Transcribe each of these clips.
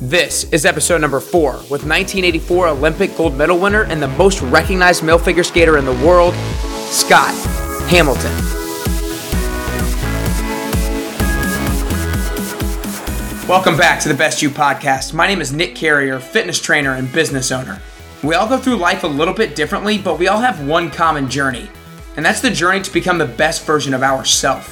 This is episode number four with 1984 Olympic gold medal winner and the most recognized male figure skater in the world, Scott Hamilton. Welcome back to the Best You podcast. My name is Nick Carrier, fitness trainer and business owner. We all go through life a little bit differently, but we all have one common journey, and that's the journey to become the best version of ourselves.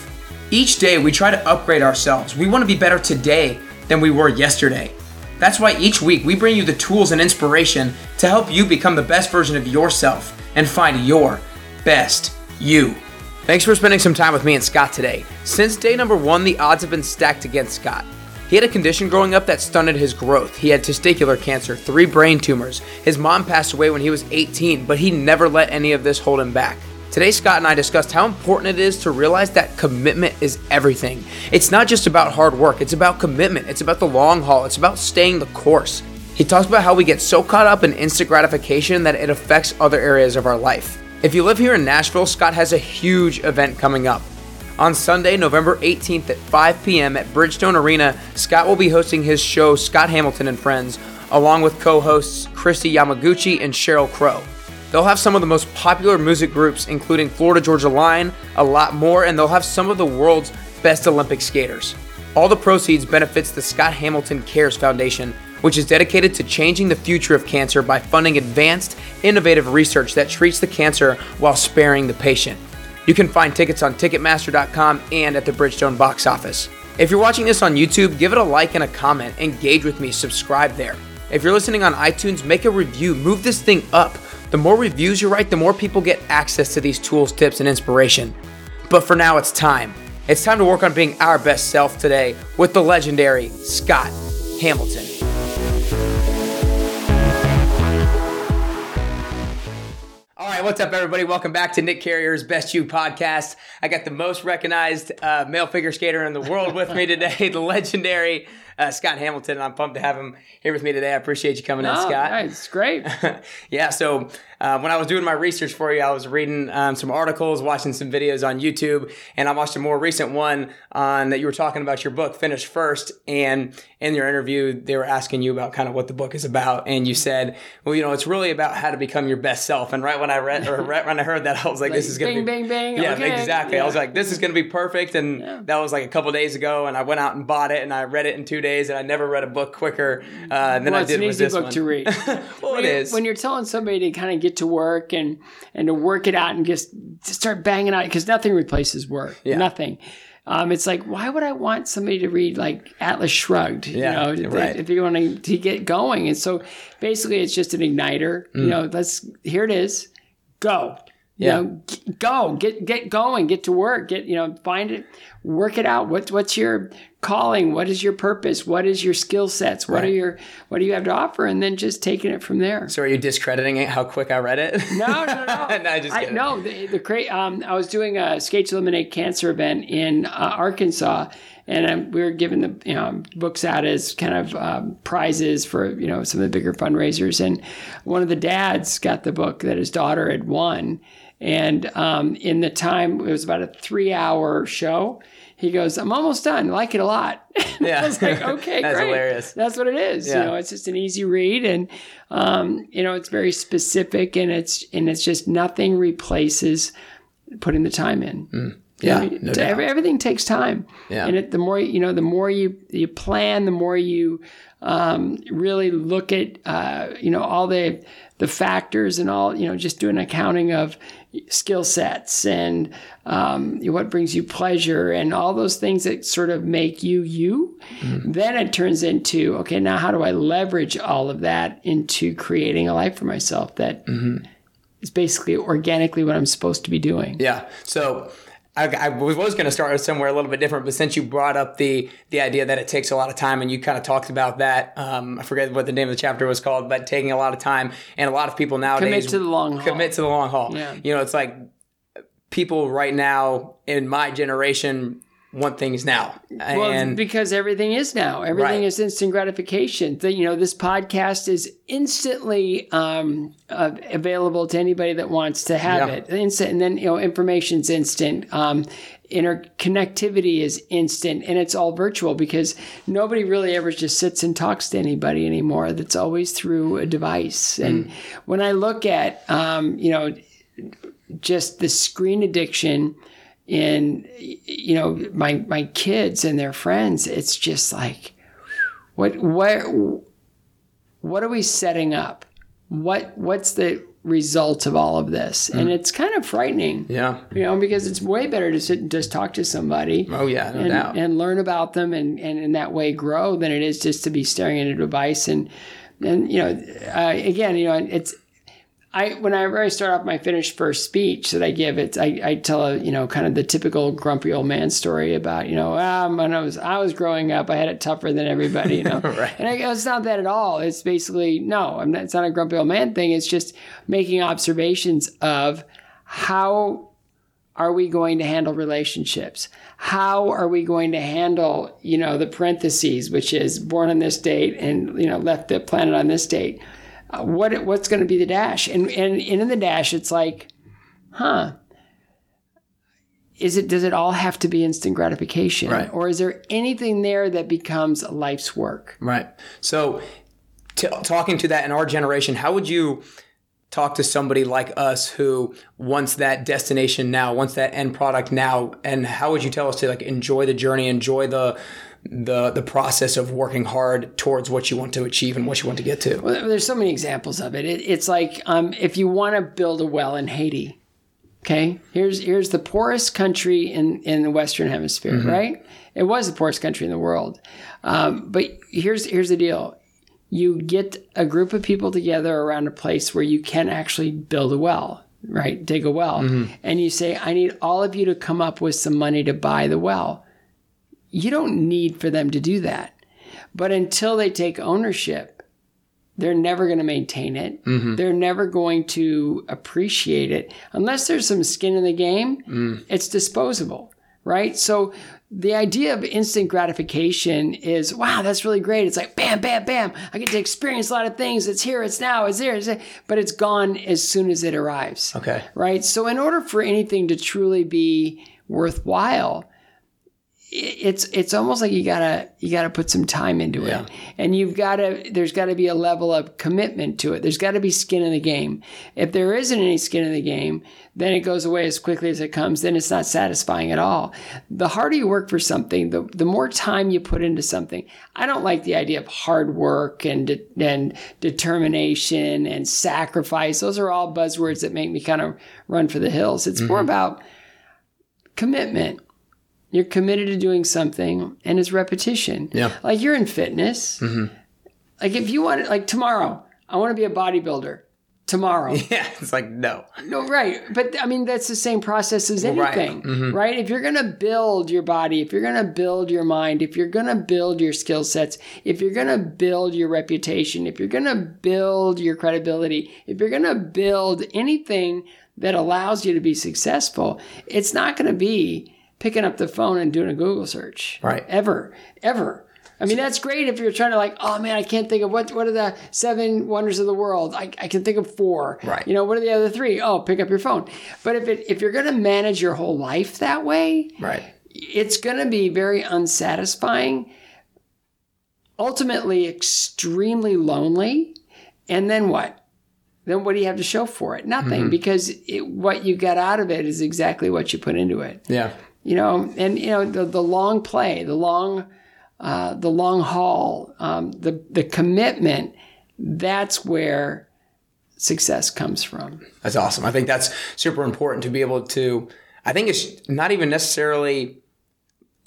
Each day we try to upgrade ourselves. We want to be better today than we were yesterday. That's why each week we bring you the tools and inspiration to help you become the best version of yourself and find your best you. Thanks for spending some time with me and Scott today. Since day number one, the odds have been stacked against Scott. He had a condition growing up that stunted his growth. He had testicular cancer, three brain tumors. His mom passed away when he was 18, but he never let any of this hold him back. Today, Scott and I discussed how important it is to realize that commitment is everything. It's not just about hard work, it's about commitment, it's about the long haul, it's about staying the course. He talks about how we get so caught up in instant gratification that it affects other areas of our life. If you live here in Nashville, Scott has a huge event coming up. On Sunday, November 18th at 5 p.m. at Bridgestone Arena, Scott will be hosting his show Scott Hamilton and Friends, along with co hosts Kristi Yamaguchi and Sheryl Crow. They'll have some of the most popular music groups, including Florida Georgia Line, a lot more, and they'll have some of the world's best Olympic skaters. All the proceeds benefits the Scott Hamilton Cares Foundation, which is dedicated to changing the future of cancer by funding advanced, innovative research that treats the cancer while sparing the patient. You can find tickets on Ticketmaster.com and at the Bridgestone box office. If you're watching this on YouTube, give it a like and a comment, engage with me, subscribe there. If you're listening on iTunes, make a review, move this thing up. The more reviews you write, the more people get access to these tools, tips, and inspiration. But for now, it's time. It's time to work on being our best self today with the legendary Scott Hamilton. All right, what's up, everybody? Welcome back to Nick Carrier's Best You podcast. I got the most recognized uh, male figure skater in the world with me today, the legendary uh, Scott Hamilton. And I'm pumped to have him here with me today. I appreciate you coming no, in, Scott. It's great. yeah, so uh, when I was doing my research for you, I was reading um, some articles, watching some videos on YouTube, and I watched a more recent one on that you were talking about your book, Finish First. And in your interview, they were asking you about kind of what the book is about, and you said, "Well, you know, it's really about how to become your best self." And right when I read or right when I heard that, I was like, like "This is gonna be bang, bang. yeah, okay. exactly." Yeah. I was like, "This is gonna be perfect," and Yeah. that was like a couple days ago, and I went out and bought it, and I read it in two days, and I never read a book quicker uh, than well, I it's did an easy book to read. well, when it you're, when you're telling somebody to kind of get to work and and to work it out and just start banging out because nothing replaces work. Yeah. Nothing. Um, it's like why would I want somebody to read like Atlas Shrugged? Yeah, you know, right. if you want to, to get going. And so basically, it's just an igniter. Mm. You know, let's here it is. Go. You Yeah. know, go get get going, get to work, get you know, find it, work it out. What what's your calling? What is your purpose? What is your skill sets? What Right. are your what do you have to offer? And then just taking it from there. so are you discrediting it? How quick I read it? No, no, no. no, just I, no, the, the cra- um, I was doing a Skates Eliminate Cancer event in uh, Arkansas, and um, we were giving the you know books out as kind of um, prizes for you know some of the bigger fundraisers. And one of the dads got the book that his daughter had won, and um, in the time it was about a three-hour show. He goes, "I'm almost done. I like it a lot." Yeah. I was like, "Okay, That's great. hilarious. That's what it is. Yeah. You know, it's just an easy read, and um, you know, it's very specific, and it's and it's just nothing replaces putting the time in. Mm. Yeah, know, no every- everything takes time, Yeah. and it, the more you know, the more you you plan, the more you um, really look at uh, you know all the the factors and all you know, just do an accounting of skill sets and um, what brings you pleasure and all those things that sort of make you you. Mm-hmm. Then it turns into okay, now how do I leverage all of that into creating a life for myself that Mm-hmm. is basically organically what I'm supposed to be doing. Yeah. So I, I was going to start somewhere a little bit different, but since you brought up the the idea that it takes a lot of time, and you kind of talked about that, um, I forget what the name of the chapter was called, but taking a lot of time, and a lot of people nowadays Commit to the long haul. Commit to the long haul. Yeah. You know, it's like people right now in my generation want things now, Well, and because everything is now. Everything Right. is instant gratification. The, you know, this podcast is instantly um, uh, available to anybody that wants to have Yeah. it. Instant, and then you know, information's instant. Um, interconnectivity is instant and it's all virtual because nobody really ever just sits and talks to anybody anymore. That's always through a device. And when I look at, um, you know, just the screen addiction in, you know, my my kids and their friends, it's just like, what what what are we setting up? What what's the result of all of this? And it's kind of frightening. Yeah. You know, because it's way better to sit and just talk to somebody Oh yeah, no and, doubt. and learn about them and, and in that way grow than it is just to be staring at a device and and you know uh, again you know it's I whenever I start off my finished first speech that I give it's I, I tell a you know kind of the typical grumpy old man story about you know um, when I was I was growing up I had it tougher than everybody you know Right. and I it's not that at all it's basically no I'm not, it's not a grumpy old man thing it's just making observations of how are we going to handle relationships? How are we going to handle, you know, the parentheses, which is born on this date and you know left the planet on this date? What what's going to be the dash? And, and and in the dash, it's like, huh? Is it does it all have to be instant gratification, Right. or is there anything there that becomes life's work? Right. So, t- talking to that in our generation, how would you talk to somebody like us who wants that destination now, wants that end product now, and how would you tell us to like enjoy the journey, enjoy the the the process of working hard towards what you want to achieve and what you want to get to? Well, there's so many examples of it. it it's like um, if you want to build a well in Haiti, okay, here's here's the poorest country in in the Western Hemisphere, right? It was the poorest country in the world, um, but here's here's the deal: you get a group of people together around a place where you can actually build a well, right? Dig a well, and you say, "I need all of you to come up with some money to buy the well." You don't need for them to do that. But until they take ownership, they're never going to maintain it. Mm-hmm. They're never going to appreciate it unless there's some skin in the game. Mm. It's disposable, right? So the idea of instant gratification is wow, that's really great. It's like bam, bam, bam. I get to experience a lot of things. It's here, it's now, it's there, it's there. but it's gone as soon as it arrives Okay. right? So in order for anything to truly be worthwhile, it's it's almost like you gotta you gotta put some time into Yeah. it, and you've gotta there's got to be a level of commitment to it. There's got to be skin in the game. If there isn't any skin in the game, then it goes away as quickly as it comes. Then it's not satisfying at all. The harder you work for something, the the more time you put into something. I don't like the idea of hard work and de- and determination and sacrifice. Those are all buzzwords that make me kind of run for the hills. It's more mm-hmm. about commitment. You're committed to doing something, and it's repetition. Yeah. Like you're in fitness. Mm-hmm. Like if you want, like tomorrow, I want to be a bodybuilder. Tomorrow, Yeah. It's like no. no, right? But I mean, that's the same process as Right. anything, right? If you're going to build your body, if you're going to build your mind, if you're going to build your skill sets, if you're going to build your reputation, if you're going to build your credibility, if you're going to build anything that allows you to be successful, it's not going to be picking up the phone and doing a Google search, Right. Ever, ever. I mean, that's great if you're trying to like, oh man, I can't think of what what are the seven wonders of the world. I, I can think of four. Right. You know, what are the other three? Oh, pick up your phone. But if it if you're going to manage your whole life that way, Right. it's going to be very unsatisfying. Ultimately, extremely lonely. And then what? Then what do you have to show for it? Nothing, mm-hmm. because it, what you get out of it is exactly what you put into it Yeah. You know, and you know the the long play, the long, uh, the long haul, um, the the commitment. That's where success comes from. That's awesome. I think that's super important to be able to. I think it's not even necessarily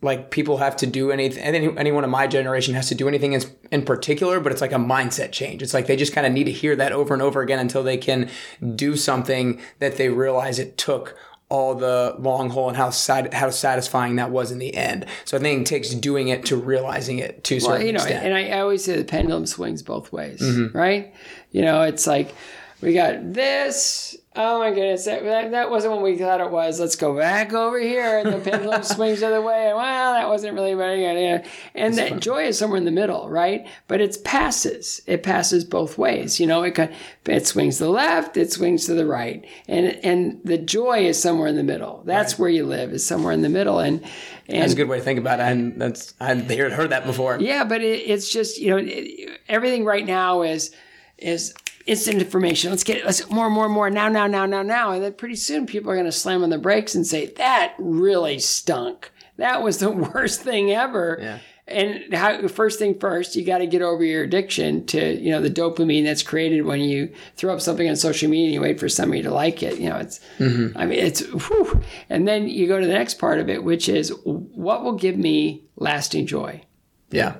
like people have to do anything. Any, anyone in my generation has to do anything in, in particular, but it's like a mindset change. It's like they just kind of need to hear that over and over again until they can do something that they realize it took all the long haul and how sat, how satisfying that was in the end. So I think it takes doing it to realizing it to Well, you know, extent. and I, I always say the pendulum swings both ways, mm-hmm. right? You know, it's like we got this Oh my goodness, that, that, that wasn't what we thought it was. Let's go back over here. And the pendulum swings the other way. And well, that wasn't really very good. And that fun. joy is somewhere in the middle, right? But it passes. It passes both ways. You know, it it swings to the left, it swings to the right. And and the joy is somewhere in the middle. That's right. where you live, is somewhere in the middle. And, and that's a good way to think about it. And that's I hadn't heard that before. Yeah, but it, it's just, you know, it, everything right now is is instant information. Let's get it. Let's more, more, more now, now, now, now, now. And then pretty soon people are going to slam on the brakes and say, that really stunk. That was the worst thing ever. Yeah. And how, first thing first, you got to get over your addiction to, you know, the dopamine that's created when you throw up something on social media and you wait for somebody to like it. You know, it's, mm-hmm. I mean, it's, whew. and then you go to the next part of it, which is what will give me lasting joy? Yeah.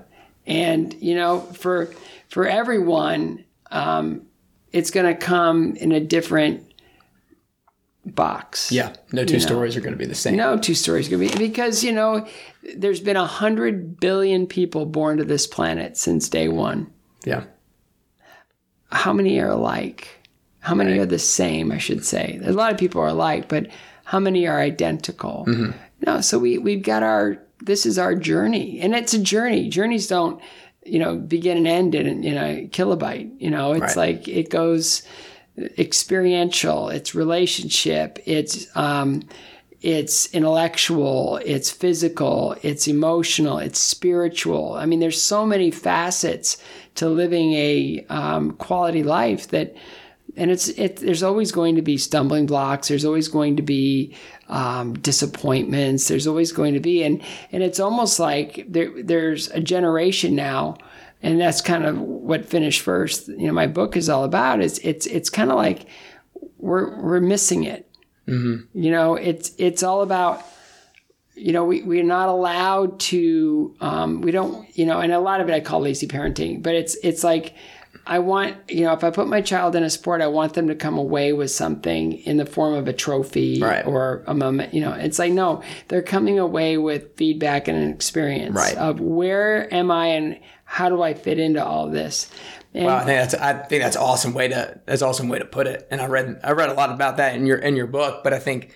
And, you know, for, for everyone, um, it's going to come in a different box. Yeah, no two stories know. are going to be the same. No two stories are going to be because you know there's been a hundred billion people born to this planet since day one. Yeah. How many are alike? How many right. are the same? I should say. A lot of people are alike, but how many are identical? Mm-hmm. No, so we we've got our. This is our journey, and it's a journey. Journeys don't you know, begin and end in, in a kilobyte. You know, it's right. like it goes experiential, it's relationship, it's um, it's intellectual, it's physical, it's emotional, it's spiritual. I mean, there's so many facets to living a um, quality life that and it's it, there's always going to be stumbling blocks there's always going to be um, disappointments there's always going to be and and it's almost like there there's a generation now and that's kind of what finished first you know my book is all about is it's it's kind of like we're we're missing it mm-hmm. you know it's it's all about you know we, we're not allowed to um, we don't you know and a lot of it i call lazy parenting but it's it's like I want, you know, if I put my child in a sport, I want them to come away with something in the form of a trophy right. or a moment. You know, it's like, no, they're coming away with feedback and an experience right. of where am I and how do I fit into all this. And wow, I think that's I think that's awesome way to that's awesome way to put it. And I read I read a lot about that in your in your book, but I think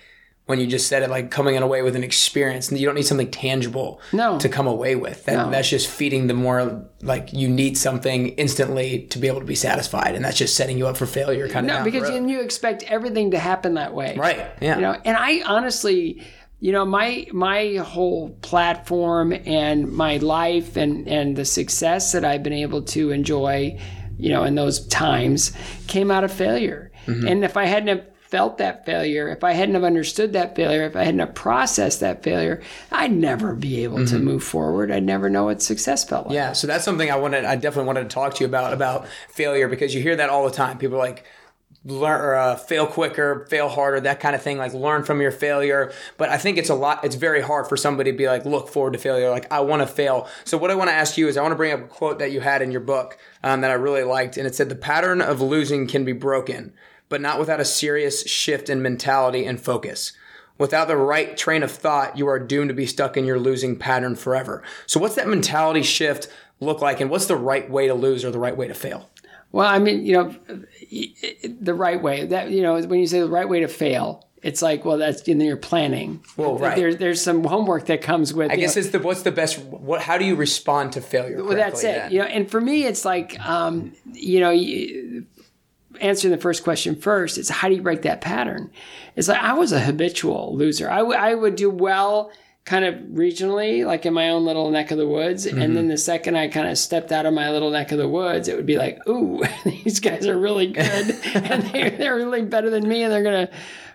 when you just said it like coming away with an experience and you don't need something tangible no. to come away with that, no. that's just feeding the more like you need something instantly to be able to be satisfied and that's just setting you up for failure kind no, of because you, you expect everything to happen that way right yeah you know and i honestly you know my my whole platform and my life and and the success that i've been able to enjoy you know in those times came out of failure mm-hmm. and if i hadn't felt that failure, if I hadn't have understood that failure, if I hadn't have processed that failure, I'd never be able mm-hmm. to move forward. I'd never know what success felt like. Yeah, so that's something I wanted. I definitely wanted to talk to you about about failure because you hear that all the time. People are like learn or uh, fail quicker, fail harder, that kind of thing. Like learn from your failure. But I think it's a lot. It's very hard for somebody to be like, look forward to failure. Like I want to fail. So what I want to ask you is, I want to bring up a quote that you had in your book um, that I really liked, and it said, "The pattern of losing can be broken." But not without a serious shift in mentality and focus. Without the right train of thought, you are doomed to be stuck in your losing pattern forever. So, what's that mentality shift look like, and what's the right way to lose or the right way to fail? Well, I mean, you know, the right way that you know when you say the right way to fail, it's like, well, that's in your planning. Well, right. There's there's some homework that comes with. It. I guess know, it's the what's the best. What? How do you respond to failure? Well, that's it. Then? You know, and for me, it's like, um, you know, answering the first question first, it's how do you break that pattern? It's like I was a habitual loser. I, w- I would do well kind of regionally, like in my own little neck of the woods. Mm-hmm. And then the second I kind of stepped out of my little neck of the woods, it would be like, ooh, these guys are really good. and they're, they're really better than me. And they're going to,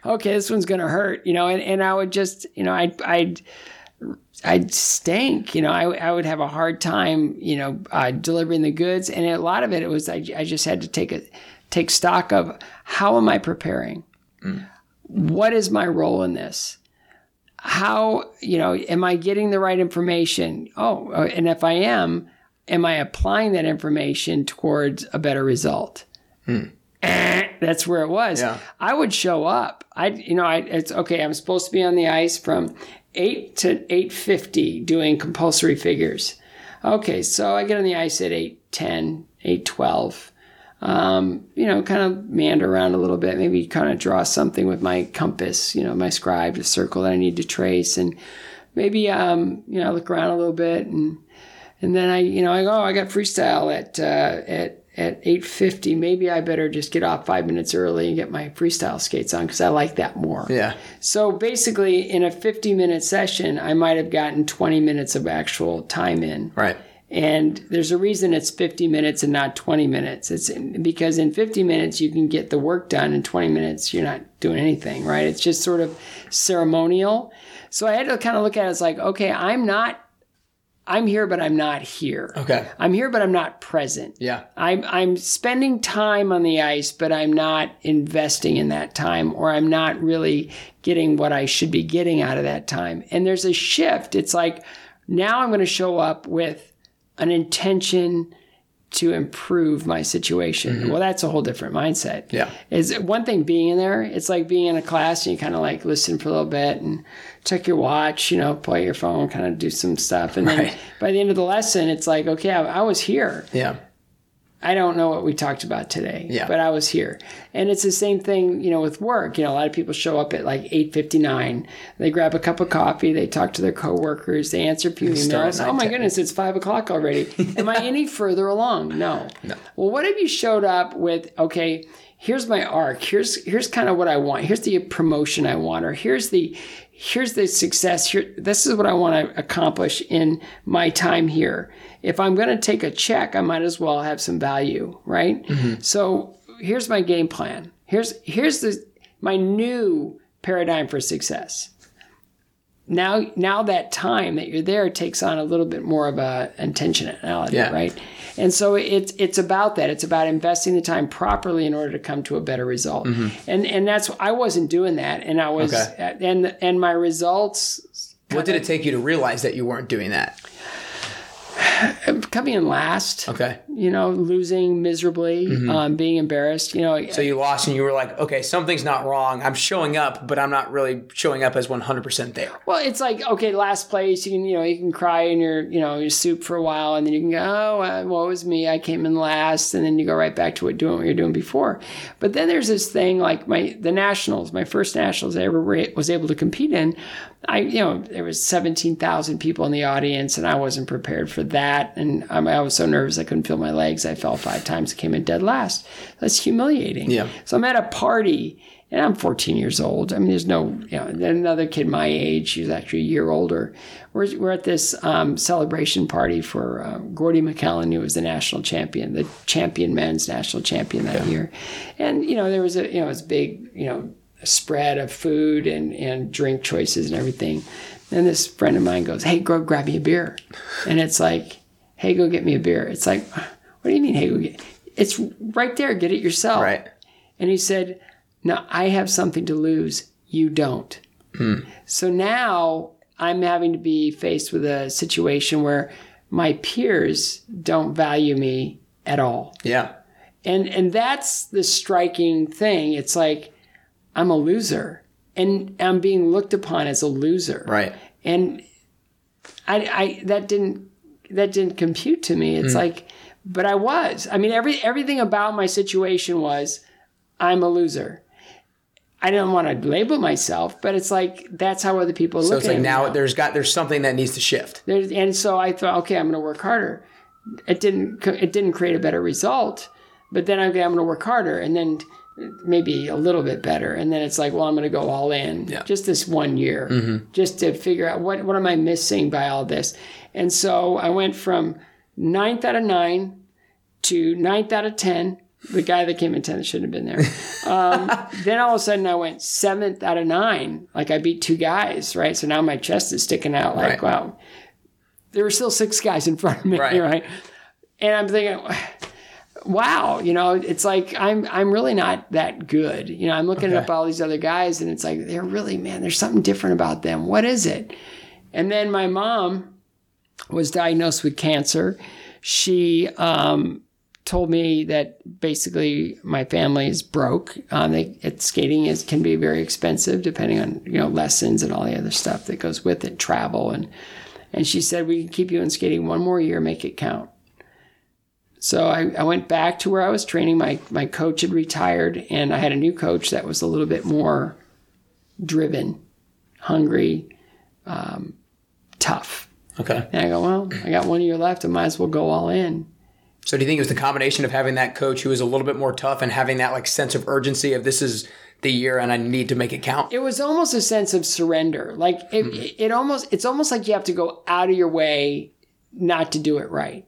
okay, this one's going to hurt, you know? And, and I would just, you know, I'd, I'd, I'd stink, you know, I, I would have a hard time, you know, uh, delivering the goods. And a lot of it, it was, I, I just had to take a, take stock of how am I preparing? Mm. What is my role in this? How, you know, am I getting the right information? Oh, uh, and if I am, am I applying that information towards a better result? Mm. that's where it was. Yeah. I would show up. I, you know, I, it's okay. I'm supposed to be on the ice from eight to eight fifty doing compulsory figures. Okay, so I get on the ice at eight ten, eight twelve um, you know, kind of meander around a little bit, maybe kind of draw something with my compass, you know, my scribe, the circle that I need to trace, and maybe, um, you know, look around a little bit, and and then I, you know, I go, oh, I got freestyle at uh, at at 8:50. Maybe I better just get off five minutes early and get my freestyle skates on because I like that more. Yeah. So basically, in a 50 minute session, I might have gotten 20 minutes of actual time in. Right. And there's a reason it's 50 minutes and not 20 minutes. It's because in 50 minutes you can get the work done. In 20 minutes you're not doing anything, right? It's just sort of ceremonial. So I had to kind of look at it as like, okay, I'm not I'm here, but I'm not here. Okay. I'm here, but I'm not present. Yeah. I'm I'm spending time on the ice, but I'm not investing in that time, or I'm not really getting what I should be getting out of that time. And there's a shift. It's like now I'm going to show up with an intention to improve my situation. Mm-hmm. Well, that's a whole different mindset. Yeah. Is one thing being in there, it's like being in a class and you kind of like listen for a little bit and check your watch, you know, play your phone, kind of do some stuff. And then by the end of the lesson, it's like, okay, I, I was here. Yeah. I don't know what we talked about today, Yeah. but I was here. And it's the same thing, you know, with work. You know, a lot of people show up at like 8.59. They grab a cup of coffee. They talk to their coworkers. They answer a few emails. Oh my 9:10. goodness, it's 5 o'clock already. Am I any further along? No. no. Well, what if you showed up with, okay, here's my arc. Here's here's kind of what I want. Here's the promotion I want. Or here's the here's the success. Here this is what i want to accomplish in my time here. If i'm going to take a check i might as well have some value right? Mm-hmm. So here's my game plan. Here's here's the my new paradigm for success now now that time that you're there takes on a little bit more of a intentionality Yeah. right and so it's it's about that it's about investing the time properly in order to come to a better result mm-hmm. and and that's i wasn't doing that and i was Okay. Uh, and and my results What did it take you to realize that you weren't doing that? coming in last Okay. You know losing miserably um, being embarrassed you know So you lost and you were like, okay, something's not wrong. I'm showing up, but I'm not really showing up as 100% there. Well, it's like okay, last place. You can you know you can cry in your you know your soup for a while, and then you can go, oh, uh, woe is me, I came in last, and then you go right back to what doing what you're doing before. But then there's this thing like my the nationals, my first nationals I ever was able to compete in. I you know there was seventeen thousand people in the audience, and I wasn't prepared for that, and I, I was so nervous I couldn't feel my legs. I fell five times, came in dead last. That's humiliating. Yeah. So I'm at a party and I'm 14 years old. I mean, there's no, you know, then another kid my age, he's actually a year older. We're, we're at this um, celebration party for uh, Gordie McKellen, who was the national champion, the champion men's national champion that year. And, you know, there was a, you know, it was big, you know, spread of food and, and drink choices and everything. And this friend of mine goes, Hey, go grab me a beer. And it's like, Hey, go get me a beer. It's like, What do you mean, hey, It's right there. Get it yourself. Right. And he said, Now I have something to lose. You don't. Hmm. So now I'm having to be faced with a situation where my peers don't value me at all. Yeah. And and that's the striking thing. It's like I'm a loser and I'm being looked upon as a loser. Right. And I, I that didn't that didn't compute to me. It's hmm. like but I was. I mean every everything about my situation was I'm a loser. I didn't want to label myself, but it's like that's how other people So look it's like me now there's got there's something that needs to shift. there's, and so I thought, okay, I'm going to work harder. It didn't. It didn't create a better result, but then okay, I'm going to work harder, and then maybe a little bit better, and then it's like, well, I'm going to go all in, Yeah. just this one year, mm-hmm. just to figure out what what am I missing by all this, and so I went from ninth out of nine to ninth out of ten. The guy that came in tenth shouldn't have been there. Um, then all of a sudden, I went seventh out of nine. Like I beat two guys, right? So now my chest is sticking out. Like Right. wow, there were still six guys in front of me, Right. right? And I'm thinking, wow, you know, it's like I'm I'm really not that good. You know, I'm looking Okay. up all these other guys, and it's like they're really man. There's something different about them. What is it? And then my mom was diagnosed with cancer. She um, told me that basically my family is broke. Um, they, it, skating is can be very expensive depending on you know lessons and all the other stuff that goes with it, travel and and she said we can keep you in skating one more year, make it count. So I, I went back to where I was training. My my coach had retired, and I had a new coach that was a little bit more driven, hungry, um, tough. Okay. And I go, well, I got one year left. I might as well go all in. So do you think it was the combination of having that coach who was a little bit more tough and having that like sense of urgency of this is the year and I need to make it count? It was almost a sense of surrender. Like it, Mm-hmm. it almost it's almost like you have to go out of your way not to do it right.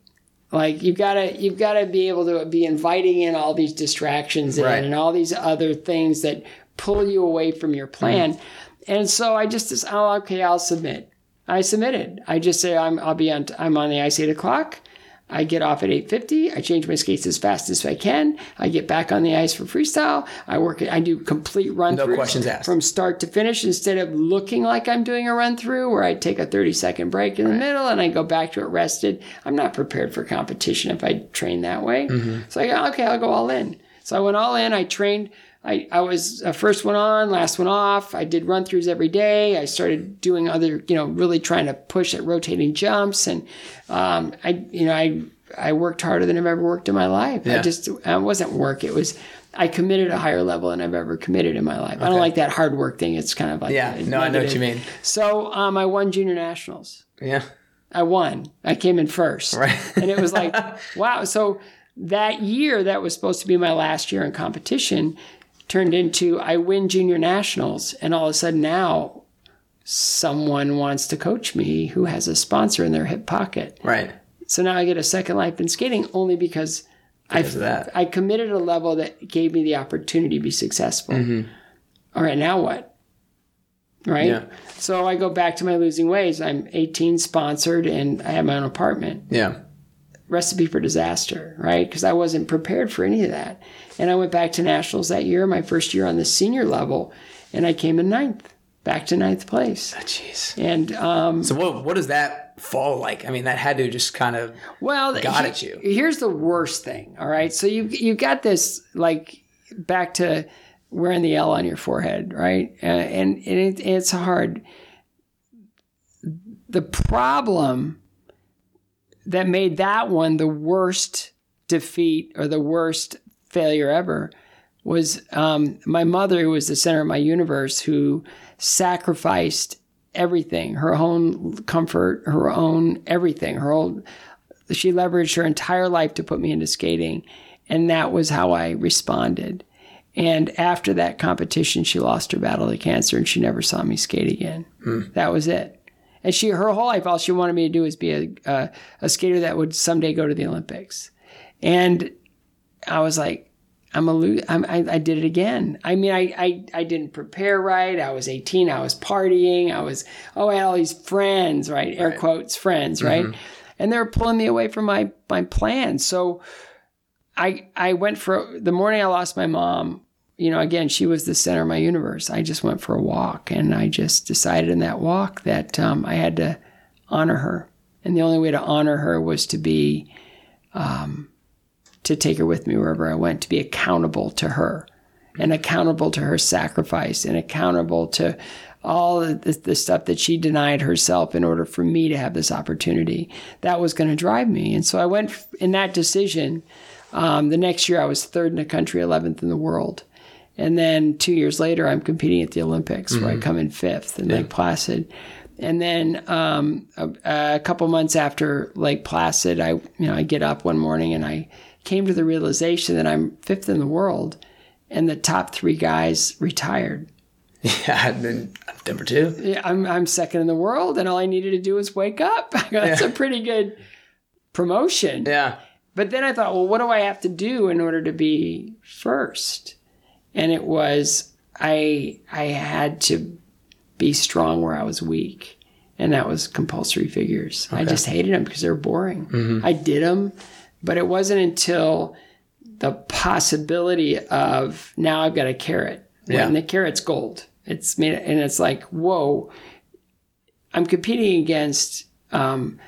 Like you've got to you've got to be able to be inviting in all these distractions Right. and all these other things that pull you away from your plan. Mm-hmm. And so I just just, oh okay I'll submit. I submitted. I just say I'm I'll be on I'm on the ice eight o'clock. I get off at 8:50. I change my skates as fast as I can. I get back on the ice for freestyle. I work. I do complete run No questions asked. from start to finish instead of looking like I'm doing a run through where I take a 30 second break in the middle and I go back to it rested. I'm not prepared for competition if I train that way. Mm-hmm. So I go, okay, I'll go all in. So I went all in. I trained. I, I was uh, first one on, last one off. I did run throughs every day. I started doing other, you know, really trying to push at rotating jumps. And um, I, you know, I I worked harder than I've ever worked in my life. I just I wasn't work. It was I committed a higher level than I've ever committed in my life. I don't like that hard work thing. It's kind of like Yeah, a no, I know what you mean. So um, I won junior nationals. Yeah. I won. I came in first. Right. and it was like, wow. So that year, that was supposed to be my last year in competition, turned into I win junior nationals. And all of a sudden now, someone wants to coach me who has a sponsor in their hip pocket. Right. So now I get a second life in skating only because I, Because that. I committed a level that gave me the opportunity to be successful. Mm-hmm. All right, now what? Right? Yeah. So I go back to my losing ways. I'm 18, sponsored, and I have my own apartment. Yeah. Recipe for disaster, right? Because I wasn't prepared for any of that. And I went back to nationals that year, my first year on the senior level, and I came in ninth, back to ninth place. Oh jeez. And um, So what what does that fall like? I mean, that had to just kind of Well, got he- at you. Here's the worst thing. All right, so you you got this like back to wearing the L on your forehead, right? Uh, and and it, it's hard. The problem that made that one the worst defeat or the worst failure ever was um, my mother, who was the center of my universe, who sacrificed everything her own comfort, her own everything, her own. She leveraged her entire life to put me into skating. And that was how I responded. And after that competition, she lost her battle to cancer and she never saw me skate again. That was it. And she, her whole life, all she wanted me to do was be a, a, a skater that would someday go to the Olympics. And I was like, I'm a lo- I'm, I, I did it again. I mean, I, I, I didn't prepare right. I was 18. I was partying. I was, oh, I had all these friends, right? Air quotes, friends, right? Mm-hmm. And they were pulling me away from my, my plan. So I, I went for the morning I lost my mom. You know, again, she was the center of my universe. I just went for a walk and I just decided in that walk that um, I had to honor her. And the only way to honor her was to be to take her with me wherever I went, to be accountable to her and accountable to her sacrifice and accountable to all the, the stuff that she denied herself in order for me to have this opportunity. That was going to drive me. And so I went in that decision. Um, the next year, I was third in the country, 11th in the world. And then two years later, I'm competing at the Olympics where I come in fifth in Lake Placid. And then um, a, a couple months after Lake Placid, I you know I get up one morning and I came to the realization that I'm fifth in the world, and the top three guys retired. yeah, and then number two. Yeah, I'm I'm second in the world, and all I needed to do was wake up. That's a pretty good promotion. Yeah. But then I thought, well, what do I have to do in order to be first? And it was I I had to be strong where I was weak, and that was compulsory figures. I just hated them because they were boring. I did them, but it wasn't until the possibility of now I've got a carrot, Yeah. and the carrot's gold. It's made, and it's like whoa. I'm competing against um,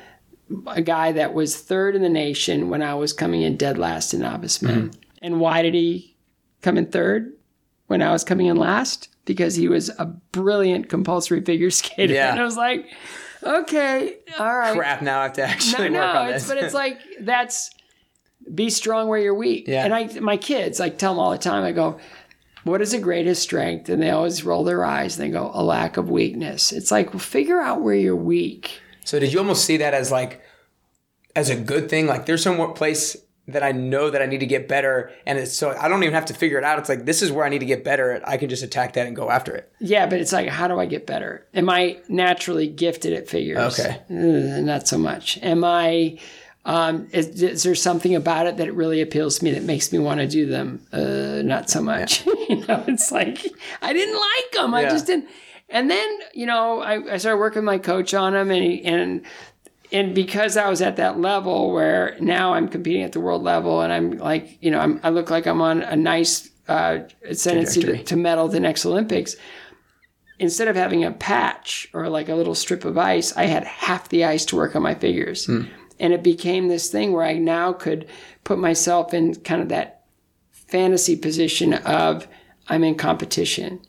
a guy that was third in the nation when I was coming in dead last in novice men. And why did he come in third when I was coming in last? Because he was a brilliant compulsory figure skater. Yeah. And I was like, okay, all right. Crap. Now I have to actually No, work no, on it's, this. but it's like that's be strong where you're weak. Yeah. And I, my kids, I tell them all the time, I go, what is the greatest strength? And they always roll their eyes and they go, a lack of weakness. It's like, well, figure out where you're weak. So did you almost see that as like as a good thing? Like there's some place that I know that I need to get better, and it's so I don't even have to figure it out. It's like this is where I need to get better at. I can just attack that and go after it. Yeah, but it's like, how do I get better? Am I naturally gifted at figures? Okay. Uh, not so much. Am I? Um, is, is there something about it that really appeals to me that makes me want to do them? Uh, not so much. you know, it's like I didn't like them. I just didn't. And then you know, I, I started working with my coach on them, and he, and and because I was at that level where now I'm competing at the world level, and I'm like, you know, I'm, I look like I'm on a nice uh, ascendancy to, to medal the next Olympics. Instead of having a patch or like a little strip of ice, I had half the ice to work on my figures. And it became this thing where I now could put myself in kind of that fantasy position of I'm in competition.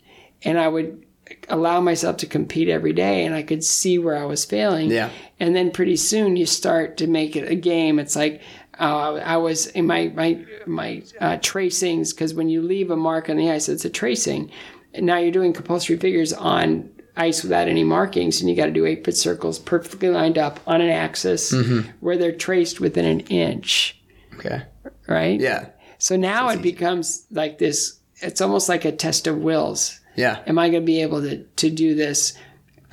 And I would allow myself to compete every day and I could see where I was failing. Yeah. And then pretty soon you start to make it a game. It's like uh, I was in my my my uh, tracings because when you leave a mark on the ice, it's a tracing. And now you're doing compulsory figures on ice without any markings, and you got to do eight foot circles perfectly lined up on an axis Mm-hmm. where they're traced within an inch, Okay. right? Yeah. So now it becomes like this. It's almost like a test of wills Yeah. am I going to be able to, to do this?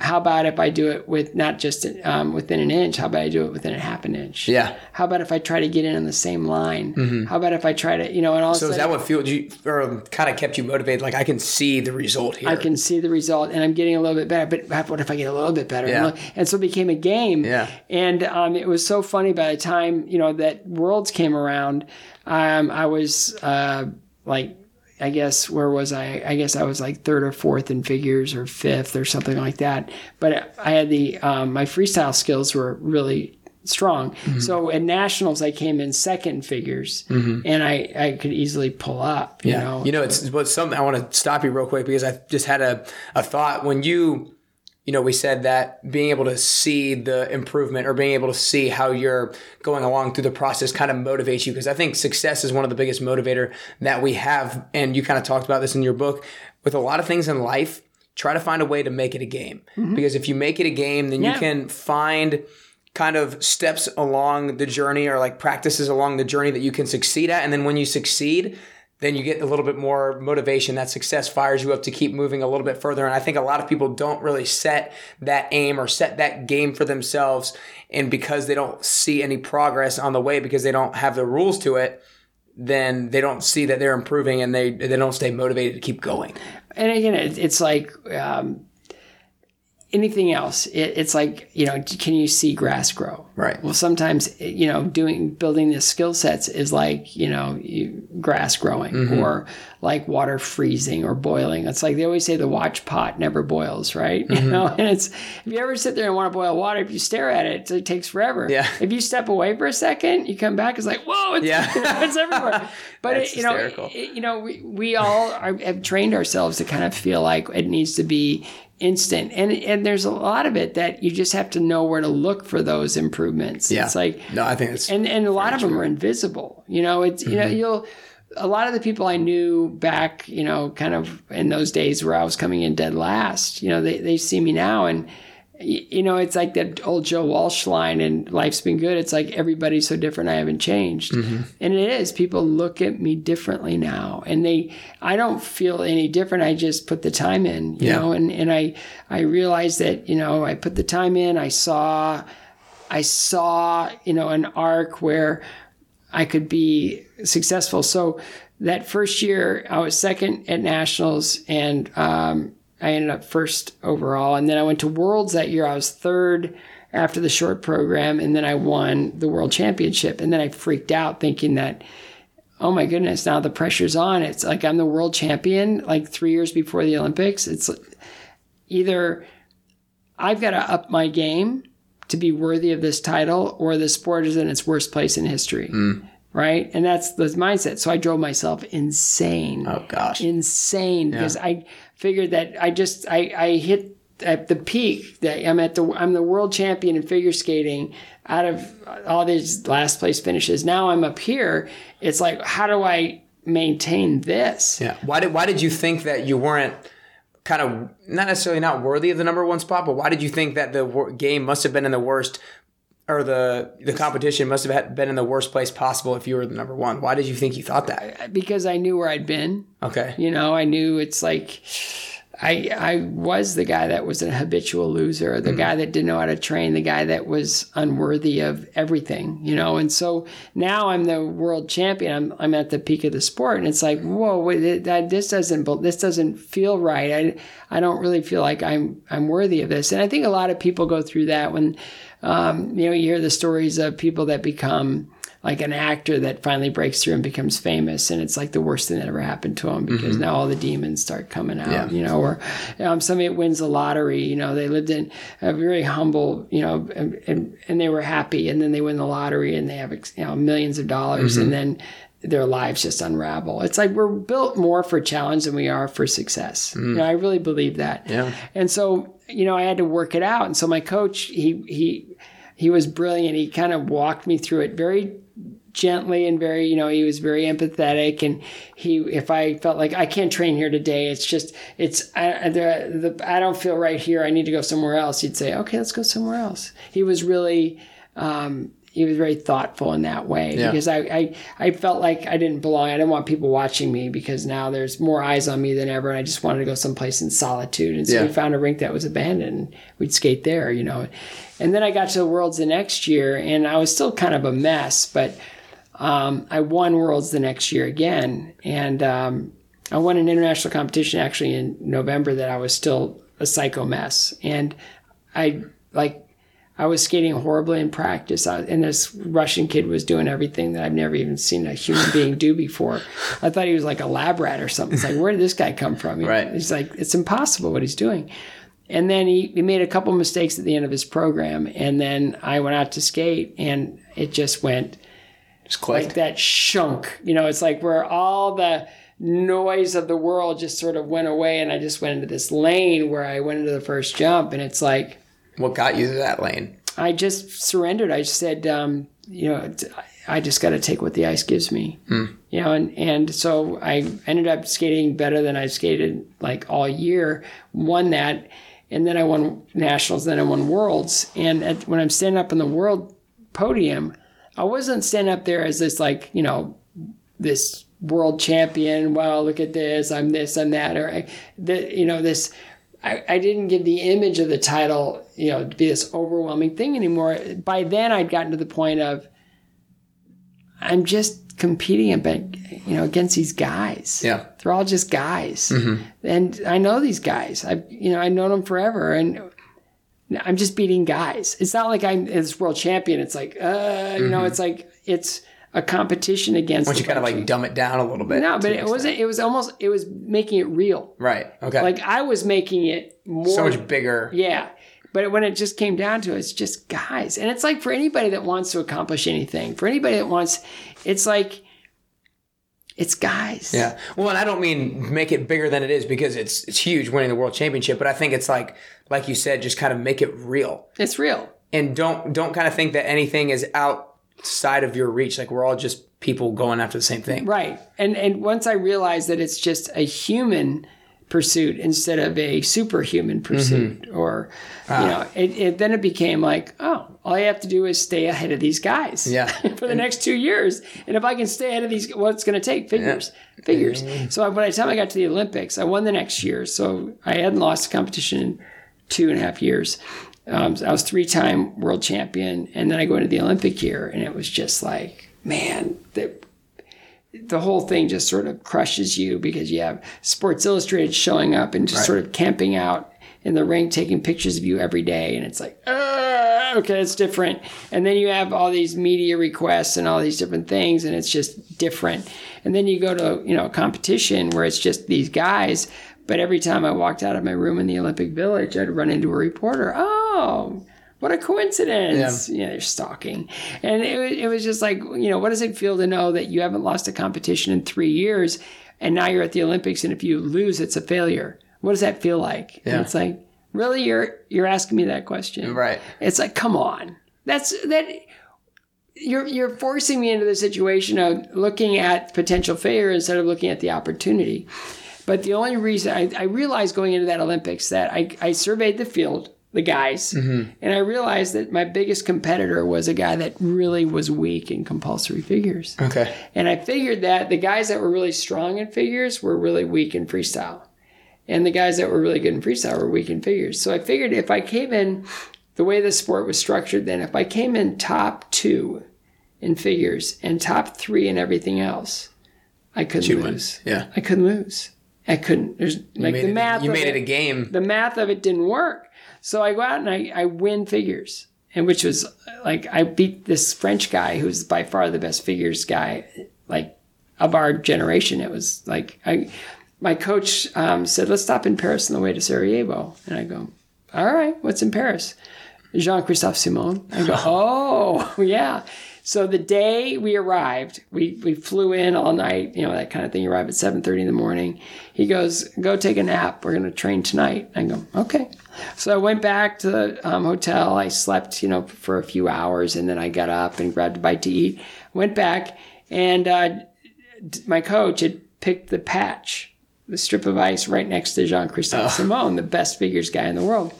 How about if I do it with not just um, within an inch? How about I do it within a half an inch? Yeah. How about if I try to get in on the same line? How about if I try to, you know, and all So is that what fueled you, or kind of kept you motivated? Like I can see the result here. I can see the result and I'm getting a little bit better. But what if I get a little bit better? Yeah. And, and so it became a game. Yeah. And um, it was so funny by the time, you know, that Worlds came around, um, I was uh, like, I guess where was I? I guess I was like third or fourth in figures or fifth or something like that. But I had the um, my freestyle skills were really strong. Mm-hmm. So at nationals, I came in second figures, and I I could easily pull up. You Yeah. know, You know, it's what's something I want to stop you real quick because I just had a, a thought when you, you know, we said that being able to see the improvement or being able to see how you're going along through the process kind of motivates you because I think success is one of the biggest motivator that we have. And you kind of talked about this in your book with a lot of things in life. Try to find a way to make it a game mm-hmm. because if you make it a game, then Yeah. you can find kind of steps along the journey or like practices along the journey that you can succeed at. And then when you succeed, then you get a little bit more motivation. That success fires you up to keep moving a little bit further. And I think a lot of people don't really set that aim or set that game for themselves. And because they don't see any progress on the way, because they don't have the rules to it, then they don't see that they're improving and they, they don't stay motivated to keep going. and again, it's like um, anything else. It, it's like you know, can you see grass grow? Right. Well, sometimes you know, doing building the skill sets is like you know, you, grass growing Mm-hmm. or like water freezing or boiling. It's like they always say the watch pot never boils, right? Mm-hmm. You know, and it's if you ever sit there and want to boil water, if you stare at it, it takes forever. Yeah. If you step away for a second, you come back, it's like whoa, it's, Yeah. it's everywhere. But it, you know, it- you know, we, we all are, have trained ourselves to kind of feel like it needs to be instant, and and there's a lot of it that you just have to know where to look for those improvements. Yeah. It's like, No, I think it's and and a lot of them are invisible. You know, it's you know Mm-hmm. you'll. A lot of the people I knew back, you know, kind of in those days where I was coming in dead last, you know, they, they see me now and, you know, it's like that old Joe Walsh line and life's been good. It's like everybody's so different. I haven't changed. Mm-hmm. And it is. People look at me differently now and they, I don't feel any different. I just put the time in, you Yeah. know, and, and I, I realized that, you know, I put the time in, I saw, I saw, you know, an arc where I could be successful. So that first year, I was second at nationals, and um, I ended up first overall. And then I went to worlds that year. I was third after the short program, and then I won the world championship. And then I freaked out, thinking that. Oh my goodness! Now the pressure's on. It's like I'm the world champion. Like three years before the Olympics, it's either I've got to up my game to be worthy of this title, or the sport is in its worst place in history. Hmm. Right. And that's the mindset. So I drove myself insane. oh gosh. Insane because I figured that I just I, I hit at the peak that I'm at the I'm the world champion in figure skating out of all these last place finishes. Now I'm up here. It's like how do I maintain this? Yeah. Why did why did you think that you weren't kind of not necessarily not worthy of the number one spot, but why did you think that the game must have been in the worst or the the competition must have been in the worst place possible if you were the number one? Why did you think you thought that? Because I knew where I'd been. Okay. You know, I knew it's like I I was the guy that was a habitual loser, the mm guy that didn't know how to train, the guy that was unworthy of everything, you know. And so now I'm the world champion. I'm I'm at the peak of the sport, and it's like, whoa, wait, that, this doesn't this doesn't feel right. I I don't really feel like I'm I'm worthy of this. And I think a lot of people go through that when, um, you know, you hear the stories of people that become like an actor that finally breaks through and becomes famous and it's like the worst thing that ever happened to him because mm-hmm. now all the demons start coming out yeah. you know or um, somebody that wins the lottery you know they lived in a very humble you know and, and, and they were happy and then they win the lottery and they have you know millions of dollars mm-hmm. and then their lives just unravel. It's like we're built more for challenge than we are for success. Mm. You know, I really believe that. Yeah. And so, you know, I had to work it out. And so my coach, he he he was brilliant. He kind of walked me through it very gently and very you know he was very empathetic and he if i felt like i can't train here today it's just it's I, the, the, I don't feel right here i need to go somewhere else he'd say okay let's go somewhere else he was really um, he was very thoughtful in that way yeah. because I, I I felt like I didn't belong. I didn't want people watching me because now there's more eyes on me than ever, and I just wanted to go someplace in solitude. And so yeah. we found a rink that was abandoned. We'd skate there, you know. And then I got to the Worlds the next year, and I was still kind of a mess, but um, I won Worlds the next year again, and um, I won an international competition actually in November that I was still a psycho mess, and I like I was skating horribly in practice, I, and this Russian kid was doing everything that I've never even seen a human being do before. I thought he was like a lab rat or something. It's like, where did this guy come from? right. He's like, it's impossible what he's doing. And then he, he made a couple mistakes at the end of his program, and then I went out to skate, and it just went just like that shunk. You know, it's like where all the noise of the world just sort of went away, and I just went into this lane where I went into the first jump, and it's like what got you to that lane? I just surrendered. I just said, um, you know, I just got to take what the ice gives me. Hmm. You know, and, and so I ended up skating better than I skated like all year, won that. And then I won nationals, then I won worlds. And at, when I'm standing up on the world podium, I wasn't standing up there as this, like, you know, this world champion. Wow, look at this. I'm this, I'm that. Or, the, you know, this I, I didn't give the image of the title, you know, to be this overwhelming thing anymore. By then, I'd gotten to the point of I'm just competing you know, against these guys. Yeah, they're all just guys, mm-hmm. and I know these guys. I've you know, I know them forever, and I'm just beating guys. It's not like I'm this world champion. It's like, uh, mm-hmm. you know, mm-hmm. it's like it's a competition against. Once you kind of like dumb it down a little bit. No, but it wasn't. It was almost. It was making it real. Right. Okay. Like I was making it more so much bigger. Yeah. But when it just came down to it, it's just guys. And it's like for anybody that wants to accomplish anything, for anybody that wants, it's like, it's guys. Yeah. Well, and I don't mean make it bigger than it is because it's it's huge winning the world championship, but I think it's like like you said, just kind of make it real. It's real. And don't don't kind of think that anything is outside of your reach. Like we're all just people going after the same thing. Right. And and once I realized that it's just a human pursuit instead of a superhuman pursuit mm-hmm. or ah. you know it, it, then it became like oh all you have to do is stay ahead of these guys yeah for the next two years and if i can stay ahead of these what's going to take figures yeah. figures mm-hmm. so by the time i got to the olympics i won the next year so i hadn't lost a competition in two and a half years um, I was three time world champion, and then I go into the Olympic year, and it was just like, man, the the whole thing just sort of crushes you because you have Sports Illustrated showing up and just right. sort of camping out in the ring, taking pictures of you every day, and it's like, uh, okay, it's different. And then you have all these media requests and all these different things, and it's just different. And then you go to you know a competition where it's just these guys but every time I walked out of my room in the Olympic Village, I'd run into a reporter. Oh, what a coincidence. Yeah. You know, they're stalking. And it, it was just like, you know, what does it feel to know that you haven't lost a competition in three years and now you're at the Olympics and if you lose, it's a failure? What does that feel like? Yeah. And it's like, Really, you're you're asking me that question? Right. It's like, come on. That's that. You're you're forcing me into the situation of looking at potential failure instead of looking at the opportunity. But the only reason I, I realized going into that Olympics that I, I surveyed the field, the guys, mm-hmm. and I realized that my biggest competitor was a guy that really was weak in compulsory figures. Okay. And I figured that the guys that were really strong in figures were really weak in freestyle. And the guys that were really good in freestyle were weak in figures. So I figured if I came in the way the sport was structured then, if I came in top two in figures and top three in everything else, I couldn't lose. Yeah. I couldn't lose. I couldn't. There's like the it- math. you made it a game. The math of it didn't work. So I go out and I, I win figures, and which was like I beat this French guy who's by far the best figures guy, like of our generation. It was like I, my coach um, said, "Let's stop in Paris on the way to Sarajevo," and I go, "All right, what's in Paris?" Jean Christophe Simond. I go, "Oh, yeah." So the day we arrived, we, we flew in all night, you know, that kind of thing. You arrive at 7.30 in the morning. He goes, go take a nap. We're going to train tonight. I go, okay. So I went back to the um, hotel. I slept, you know, for a few hours and then I got up and grabbed a bite to eat. Went back and uh, d- my coach had picked the patch, the strip of ice right next to Jean Christophe Simond, the best figures guy in the world.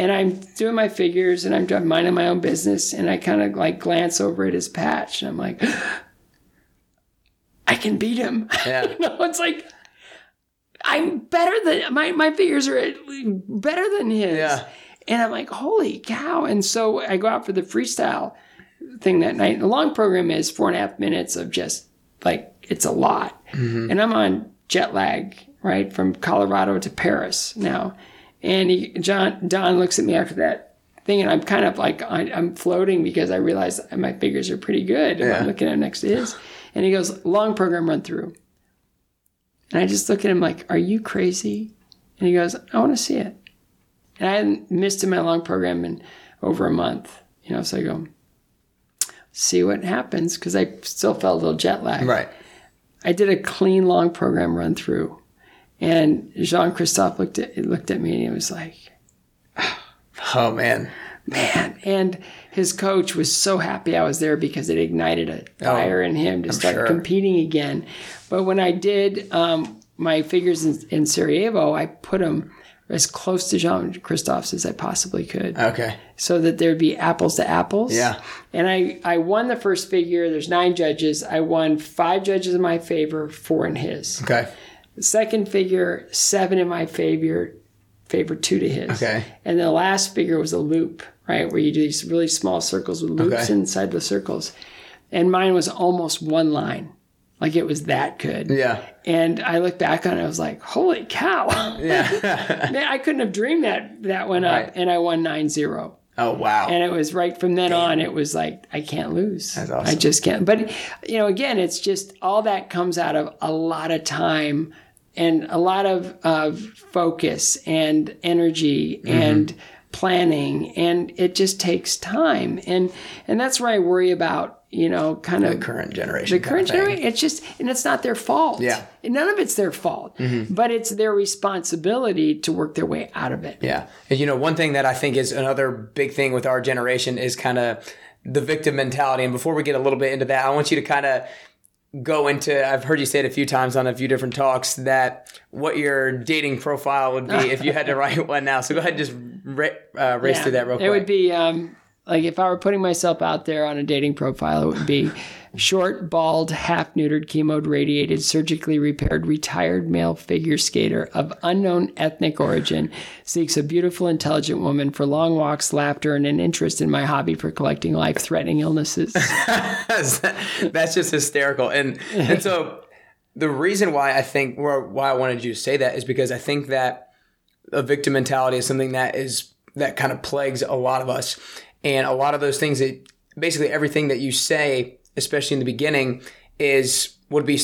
And I'm doing my figures and I'm minding my own business. And I kind of like glance over at his patch and I'm like, I can beat him. Yeah. you know, it's like, I'm better than my, my figures are better than his. Yeah. And I'm like, holy cow. And so I go out for the freestyle thing that night. The long program is four and a half minutes of just like, it's a lot. Mm-hmm. And I'm on jet lag, right? From Colorado to Paris now. And he, John, Don looks at me after that thing and I'm kind of like, I, I'm floating because I realize my figures are pretty good. And Yeah. I'm looking at him next to his. And he goes, long program run through. And I just look at him like, are you crazy? And he goes, I want to see it. And I hadn't missed in my long program in over a month, you know, so I go, see what happens because I still felt a little jet lag. Right. I did a clean long program run through. And Jean Christophe looked at looked at me and he was like, Oh man. man. And his coach was so happy I was there because it ignited a fire in him to start sure. competing again. But when I did um, my figures in, in Sarajevo, I put them as close to Jean Christophe's as I possibly could Okay. so that there'd be apples to apples. Yeah. And I, I won the first figure. There's nine judges. I won five judges in my favor, four in his. Okay. The second figure, seven in my favor, favor two to his. Okay. And the last figure was a loop, right? Where you do these really small circles with loops Okay. inside the circles. And mine was almost one line. Like it was that good. Yeah. And I look back on it, I was like, holy cow. Yeah. Man, I couldn't have dreamed that that went up. And I won 9 0. Oh wow. And it was right from then on, it was like, I can't lose. That's I just can't. But, you know, again, it's just all that comes out of a lot of time and a lot of uh, focus and energy Mm-hmm. and planning. And it just takes time. And, and that's where I worry about, you know, kind of current generation. the current generation it's just and it's not their fault Yeah. none of it's their fault mm-hmm. but it's their responsibility to work their way out of it Yeah. And you know, one thing that I think is another big thing with our generation is kind of the victim mentality. And before we get a little bit into that, I want you to kind of go into I've heard you say it a few times on a few different talks that what your dating profile would be if you had to write one now. So go ahead and just ra- uh, race Yeah. through that real quick. It would be um, like if I were putting myself out there on a dating profile, it would be short, bald, half neutered, chemo radiated, surgically repaired, retired male figure skater of unknown ethnic origin seeks a beautiful, intelligent woman for long walks, laughter, and an interest in my hobby for collecting life threatening illnesses. That's just hysterical. And and so the reason why I think or why I wanted you to say that is because I think that a victim mentality is something that is that kind of plagues a lot of us. And a lot of those things that basically everything that you say, especially in the beginning, is would be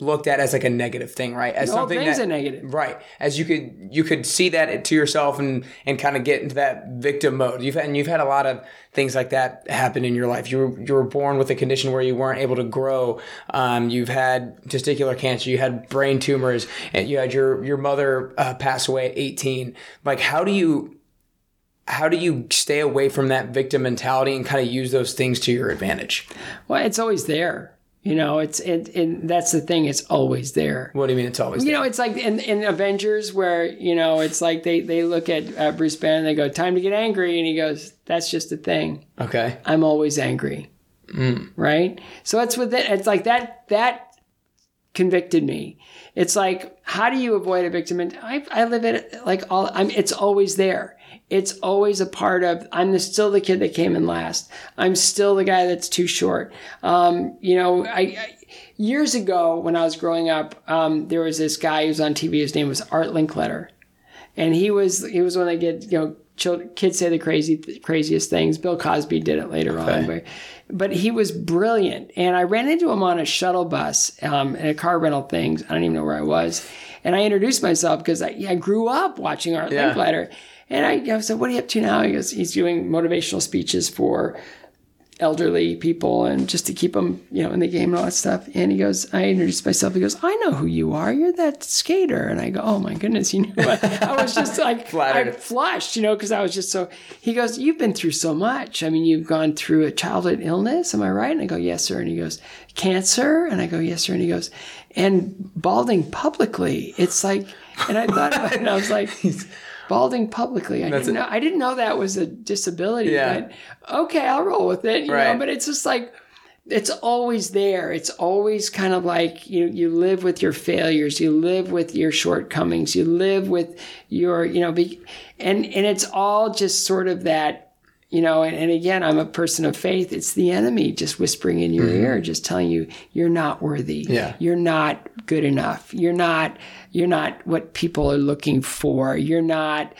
looked at as like a negative thing, right? As The something thing's that, a negative. right? As you could you could see that to yourself and and kind of get into that victim mode. You've had, and you've had a lot of things like that happen in your life. You were you were born with a condition where you weren't able to grow. Um, you've had testicular cancer. You had brain tumors, and you had your your mother uh, pass away at 18. Like, how do you how do you stay away from that victim mentality and kind of use those things to your advantage? Well, it's always there. You know, it's it, it that's the thing. It's always there. What do you mean it's always You know, it's like in, in Avengers where, you know, it's like they, they look at uh, Bruce Banner and they go, time to get angry. And he goes, that's just a thing. Okay. I'm always angry. Right? So it's with it. It's like that, that convicted me. It's like, how do you avoid a victim? And I, I live it like all, I'm, it's always there. It's always a part of, I'm the, still the kid that came in last. I'm still the guy that's too short. Um, you know, I, I years ago when I was growing up, um, there was this guy who was on TV. His name was Art Linkletter and he was he was one that get you know chil- kids say the crazy craziest things. Bill Cosby did it later on, but but he was brilliant. And I ran into him on a shuttle bus um, at a car rental thing. I don't even know where I was, and I introduced myself because I, I grew up watching Art Yeah. Linkletter. And I, I said, "What are you up to now?" He goes, "He's doing motivational speeches for elderly people and just to keep them, you know, in the game and all that stuff. And he goes, I introduced myself. He goes, I know who you are. You're that skater. And I go, Oh my goodness, you know I, I was just like, I flushed, you know, because I was just so. He goes, You've been through so much. I mean, you've gone through a childhood illness. Am I right? And I go, Yes, sir. And he goes, Cancer. And I go, Yes, sir. And he goes, And balding publicly. It's like, and I thought about it and I was like, Balding publicly. I didn't know. I didn't know that was a disability. Yeah. But okay, I'll roll with it. You Right. know, but it's just like it's always there. It's always kind of like you you live with your failures, you live with your shortcomings, you live with your you know, be, and and it's all just sort of that. You know, and, and again, I'm a person of faith. It's the enemy just whispering in your mm-hmm. ear, just telling you you're not worthy. Yeah. You're not good enough. You're not. You're not what people are looking for. You're not.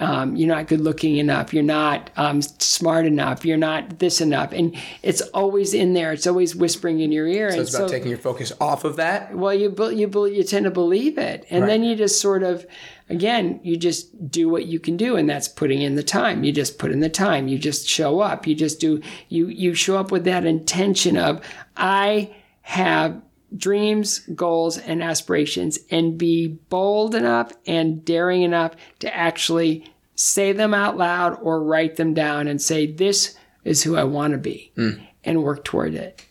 Um, you're not good looking enough. You're not um, smart enough. You're not this enough. And it's always in there. It's always whispering in your ear. So and it's about so, taking your focus off of that. well, you you you tend to believe it, and then you just sort of, again, you just do what you can do, and that's putting in the time. You just put in the time. You just show up. You just do. You you show up with that intention of I have dreams, goals, and aspirations, and be bold enough and daring enough to actually say them out loud or write them down and say this is who I want to be, hmm. and work toward it.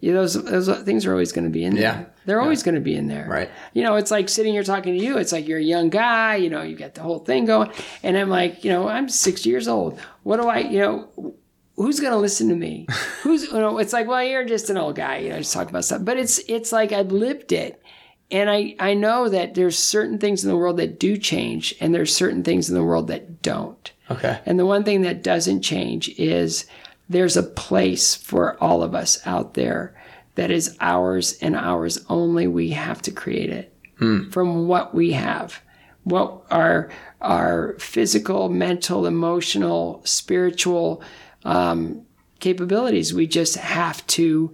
Yeah, those those things are always going to be in there. Yeah. They're always going to be in there. Right. You know, it's like sitting here talking to you. It's like you're a young guy, you know, you got the whole thing going. And I'm like, you know, I'm 60 years old. What do I, you know, who's going to listen to me? Who's, you know, it's like, well, you're just an old guy, you know, just talk about stuff. But it's, it's like I've lived it. And I, I know that there's certain things in the world that do change and there's certain things in the world that don't. Okay. And the one thing that doesn't change is there's a place for all of us out there that is ours and ours only. We have to create it hmm. from what we have, what our our physical, mental, emotional, spiritual um, capabilities. We just have to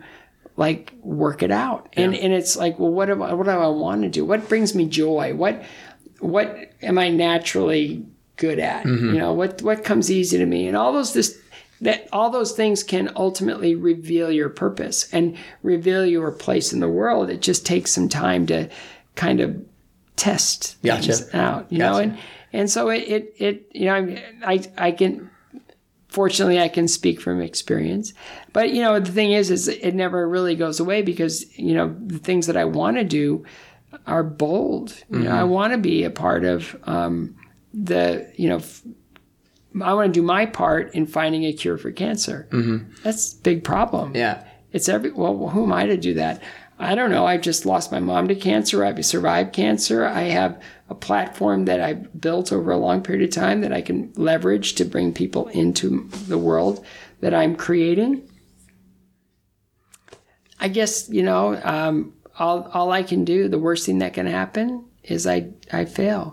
like work it out. And and it's like, well, what do I, what do I want to do? What brings me joy? What what am I naturally good at? You know, what what comes easy to me? And all those this that all those things can ultimately reveal your purpose and reveal your place in the world. It just takes some time to kind of test Gotcha. things out, you know, and and so it it, it you know I I can fortunately I can speak from experience. But you know the thing is is it never really goes away because you know the things that I want to do are bold. You know, I Mm-hmm. want to be a part of um, the you know. F- I want to do my part in finding a cure for cancer. Mm-hmm. That's a big problem. Yeah. It's every well, who am I to do that? I don't know. I've just lost my mom to cancer. I've survived cancer. I have a platform that I've built over a long period of time that I can leverage to bring people into the world that I'm creating. I guess you know, um, all all I can do. The worst thing that can happen is I I fail.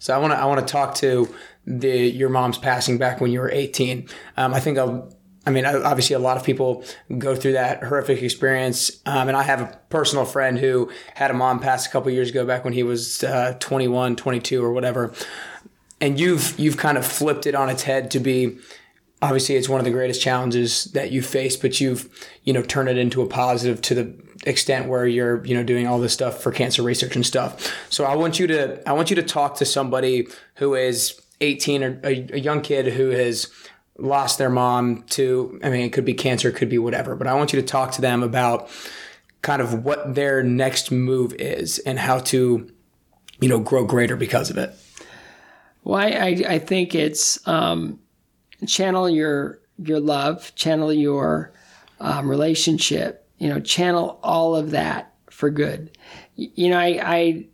So I want to I want to talk to the your mom's passing back when you were 18. Um, I think a, I mean, obviously, a lot of people go through that horrific experience. Um, and I have a personal friend who had a mom pass a couple years ago, back when he was uh, 21, 22, or whatever. And you've you've kind of flipped it on its head to be obviously it's one of the greatest challenges that you face, but you've you know turned it into a positive to the extent where you're you know doing all this stuff for cancer research and stuff. So I want you to I want you to talk to somebody who is 18 or a, a young kid who has lost their mom to I mean it could be cancer, it could be whatever, but I want you to talk to them about kind of what their next move is and how to you know grow greater because of it. Well, I, I, think it's um, channel your your love, channel your um, relationship, you know, channel all of that for good. You know, I I,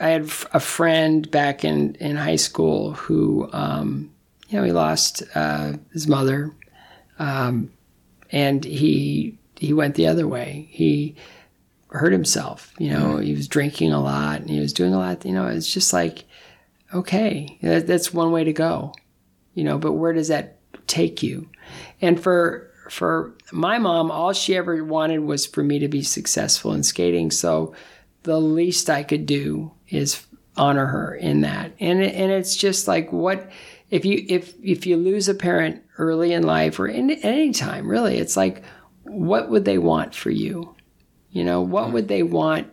I had a friend back in in high school who, um, you know, he lost uh, his mother, um, and he he went the other way. He hurt himself. You know, mm-hmm. he was drinking a lot and he was doing a lot. You know, it's just like, okay, that, that's one way to go. You know, but where does that take you. And for for my mom, all she ever wanted was for me to be successful in skating. So the least I could do is honor her in that. And and it's just like what if you if if you lose a parent early in life or in any time really, it's like what would they want for you? You know, what would they want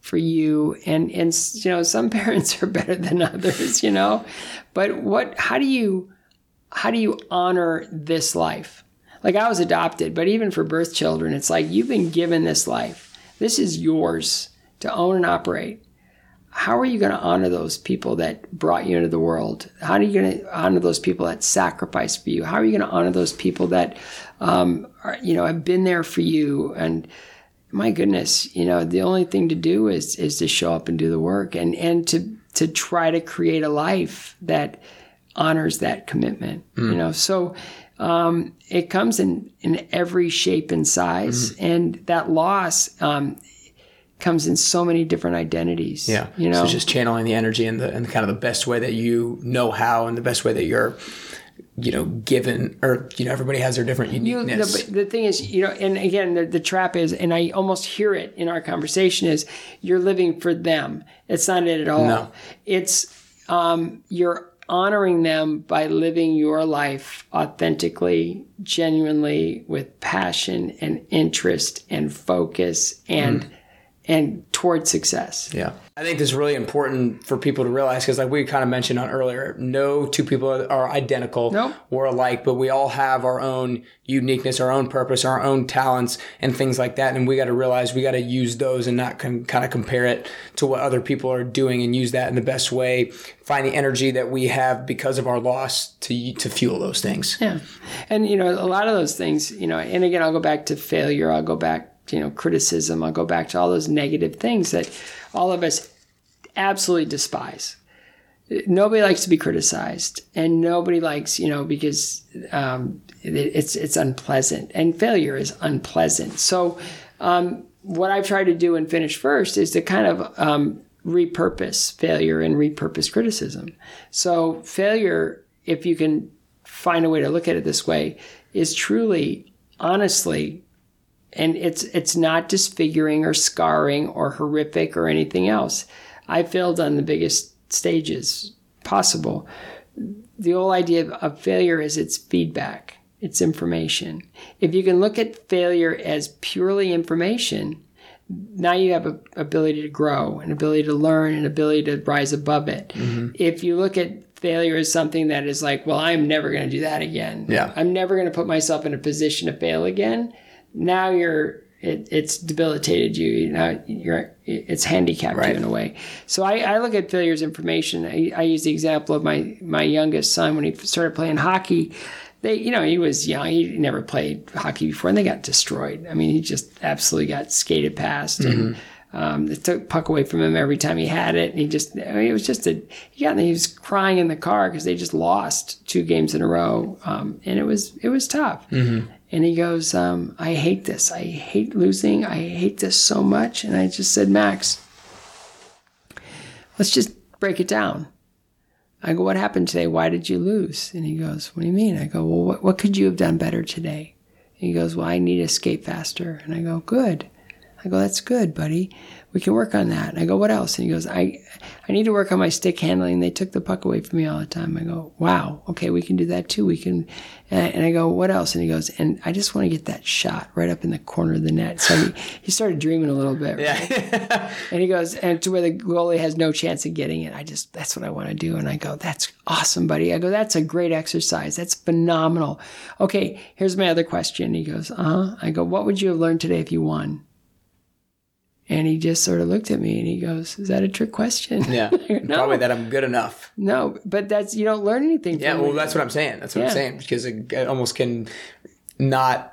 for you and and you know some parents are better than others you know but what how do you how do you honor this life? Like I was adopted, but even for birth children, it's like you've been given this life. This is yours to own and operate. How are you going to honor those people that brought you into the world? How are you going to honor those people that sacrificed for you? How are you going to honor those people that, um, are, you know, have been there for you? And my goodness, you know, the only thing to do is is to show up and do the work and and to to try to create a life that honors that commitment. Mm. You know, so um, it comes in in every shape and size, mm. and that loss. Um, comes in so many different identities. Yeah, you know, so just channeling the energy and the and kind of the best way that you know how, and the best way that you're, you know, given or you know, everybody has their different uniqueness. You, the, the thing is, you know, and again, the, the trap is, and I almost hear it in our conversation is, you're living for them. It's not it at all. No. It's um, you're honoring them by living your life authentically, genuinely, with passion and interest and focus and mm. And toward success. Yeah. I think this is really important for people to realize because, like we kind of mentioned on earlier, no two people are identical nope. or alike, but we all have our own uniqueness, our own purpose, our own talents, and things like that. And we got to realize we got to use those and not com- kind of compare it to what other people are doing and use that in the best way. Find the energy that we have because of our loss to to fuel those things. Yeah, and you know a lot of those things, you know, and again, I'll go back to failure. I'll go back you know criticism. I'll go back to all those negative things that all of us absolutely despise. Nobody likes to be criticized and nobody likes you know because um, it, it's it's unpleasant and failure is unpleasant. So um, what i've tried to do and finish first is to kind of um, repurpose failure and repurpose criticism. So failure if you can find a way to look at it this way is truly honestly and it's it's not disfiguring or scarring or horrific or anything else. I failed on the biggest stages possible. The whole idea of failure is it's feedback, it's information. If you can look at failure as purely information, now you have an ability to grow, an ability to learn, an ability to rise above it. Mm-hmm. If you look at failure as something that is like, well, I'm never going to do that again. Yeah. I'm never going to put myself in a position to fail again now you're it, it's debilitated you. You know, you're it's handicapped right. you in a way. So I, I look at failure as information. I, I, use the example of my my youngest son when he started playing hockey. They, you know, he was young. He never played hockey before, and they got destroyed. I mean, he just absolutely got skated past, mm-hmm. and um, they took puck away from him every time he had it. And he just, I mean, it was just a, he got, he was crying in the car because they just lost two games in a row, um, and it was it was tough. Mm-hmm. And he goes, um, I hate this. I hate losing. I hate this so much. And I just said, Max, let's just break it down. I go, what happened today? Why did you lose? And he goes, what do you mean? I go, well, what, what could you have done better today? And he goes, well, I need to escape faster. And I go, good. I go, that's good, buddy. We can work on that. And I go, what else? And he goes, I, I need to work on my stick handling. They took the puck away from me all the time. I go, wow, okay, we can do that too. We can, and I go, what else? And he goes, and I just want to get that shot right up in the corner of the net. So he, he started dreaming a little bit. Right? Yeah. and he goes, and to where the goalie has no chance of getting it. I just, that's what I want to do. And I go, that's awesome, buddy. I go, that's a great exercise. That's phenomenal. Okay, here's my other question. He goes, uh huh. I go, what would you have learned today if you won? And he just sort of looked at me and he goes, Is that a trick question? Yeah. no, Probably that I'm good enough. no, but that's, you don't learn anything Yeah, well, it. that's what I'm saying. That's what Yeah. I'm saying because it, it almost can not.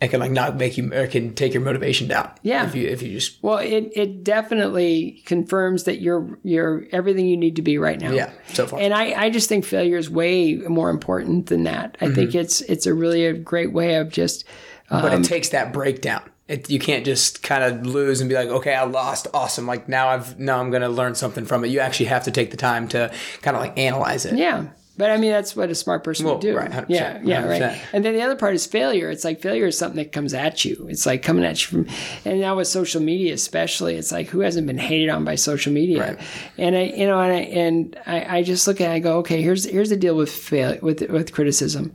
It can like not make you, or it can take your motivation down. Yeah. If you if you just Well, it, it definitely confirms that you're you're everything you need to be right now. yeah so far. And I, I just think failure is way more important than that. I Mm-hmm. think it's it's a really a great way of just but um, it takes that breakdown. It, you can't just kind of lose and be like, okay, I lost, awesome. Like now I've now I'm gonna learn something from it. You actually have to take the time to kind of like analyze it. yeah. But I mean that's what a smart person Well, would do. right, 100%, yeah, yeah, right. 100%. And then the other part is failure. It's like failure is something that comes at you. It's like coming at you from and now with social media especially, it's like who hasn't been hated on by social media? Right. And I you know, and I and I, I just look at it, I go, okay, here's here's the deal with fail with with criticism.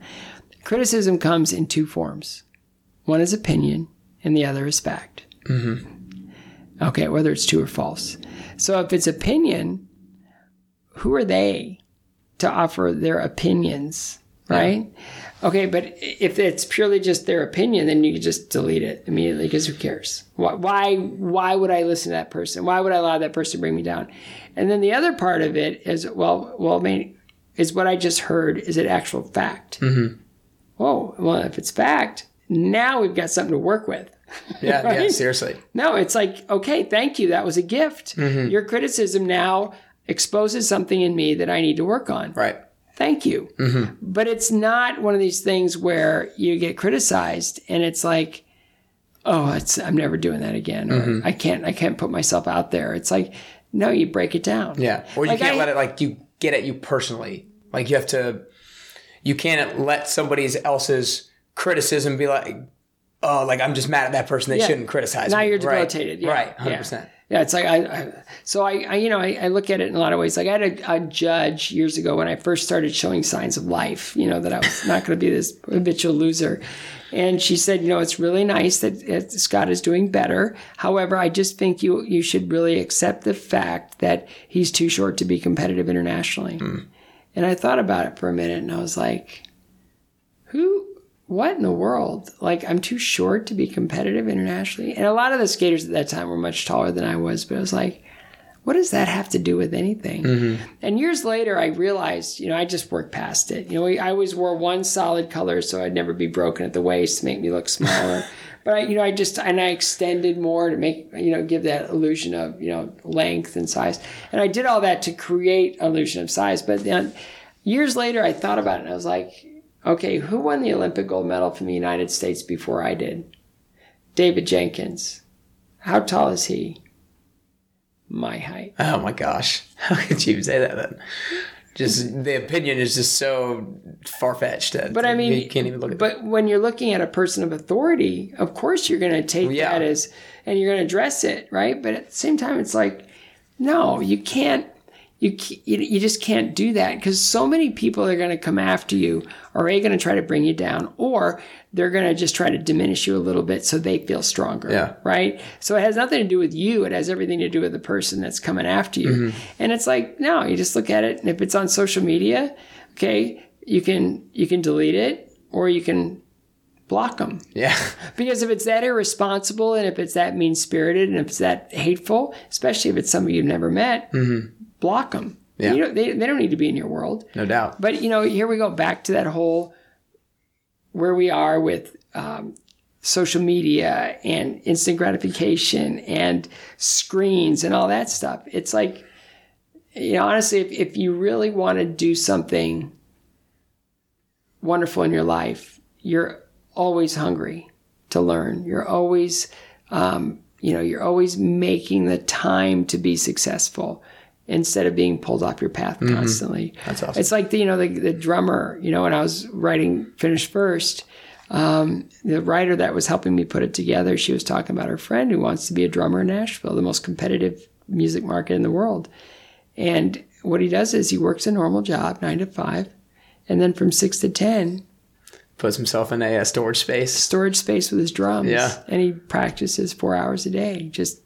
Criticism comes in two forms. One is opinion, and the other is fact. Mm-hmm. Okay, whether it's true or false. So if it's opinion, who are they to offer their opinions, right? Okay, but if it's purely just their opinion, then you just delete it immediately because who cares? Why, why? Why would I listen to that person? Why would I allow that person to bring me down? And then the other part of it is, well, well, is what I just heard is it actual fact? Mm-hmm. Whoa, well, if it's fact, now we've got something to work with. Yeah, yeah, seriously. No, it's like, okay, thank you. That was a gift. Mm-hmm. Your criticism now exposes something in me that I need to work on. Right. Thank you. Mm-hmm. But it's not one of these things where you get criticized and it's like, oh, it's I'm never doing that again. Or mm-hmm. I can't I can't put myself out there. It's like, no, you break it down. Yeah. Or you Like, can't I- let it like you get at you personally. Like you have to you can't let somebody else's criticism be like oh like I'm just mad at that person they Yeah. shouldn't criticize Now me. you're Right. debilitated. Yeah. Right, Yeah. 100%. Yeah, it's like I, I so I, I you know I, I look at it in a lot of ways. Like I had a, a judge years ago when I first started showing signs of life. You know that I was not going to be this habitual loser, and she said, you know, it's really nice that Scott is doing better. However, I just think you you should really accept the fact that he's too short to be competitive internationally. Mm. And I thought about it for a minute, and I was like, what in the world? Like, I'm too short to be competitive internationally. And a lot of the skaters at that time were much taller than I was, but I was like, what does that have to do with anything? Mm-hmm. And years later, I realized, you know, I just worked past it. You know, I always wore one solid color so I'd never be broken at the waist to make me look smaller. but I, you know, I just and I extended more to make, you know, give that illusion of, you know, length and size. And I did all that to create illusion of size. But then years later, I thought about it and I was like, okay, who won the Olympic gold medal from the United States before I did? David Jenkins. How tall is he? My height. Oh my gosh. How could you say that then? Just the opinion is just so far fetched that But I mean, you can't even look at But when you're looking at a person of authority, of course you're going to take Yeah. that as, and you're going to address it, right? But at the same time, it's like, no, you can't. You you you just can't do that because so many people are going to come after you, or a going to try to bring you down, or they're going to just try to diminish you a little bit so they feel stronger. Yeah. Right. So it has nothing to do with you. It has everything to do with the person that's coming after you. Mm-hmm. And it's like, no, you just look at it, and if it's on social media, okay, you can you can delete it or you can block them Yeah. because if it's that irresponsible and if it's that mean spirited and if it's that hateful, especially if it's somebody you've never met, block them. Yeah. You they, they don't need to be in your world. No doubt. But you know, here we go back to that whole where we are with um, social media and instant gratification and screens and all that stuff. It's like, you know, honestly, if, if you really want to do something wonderful in your life, you're always hungry to learn. You're always, um, you know, you're always making the time to be successful. Instead of being pulled off your path constantly. Mm-hmm. That's awesome. It's like the you know the, the drummer. You know, when I was writing Finish First, um, the writer that was helping me put it together, she was talking about her friend who wants to be a drummer in Nashville, the most competitive music market in the world. And what he does is he works a normal job, nine to five, and then from six to ten, Puts himself in a, uh storage space. storage space with his drums. Yeah. And he practices four hours a day, just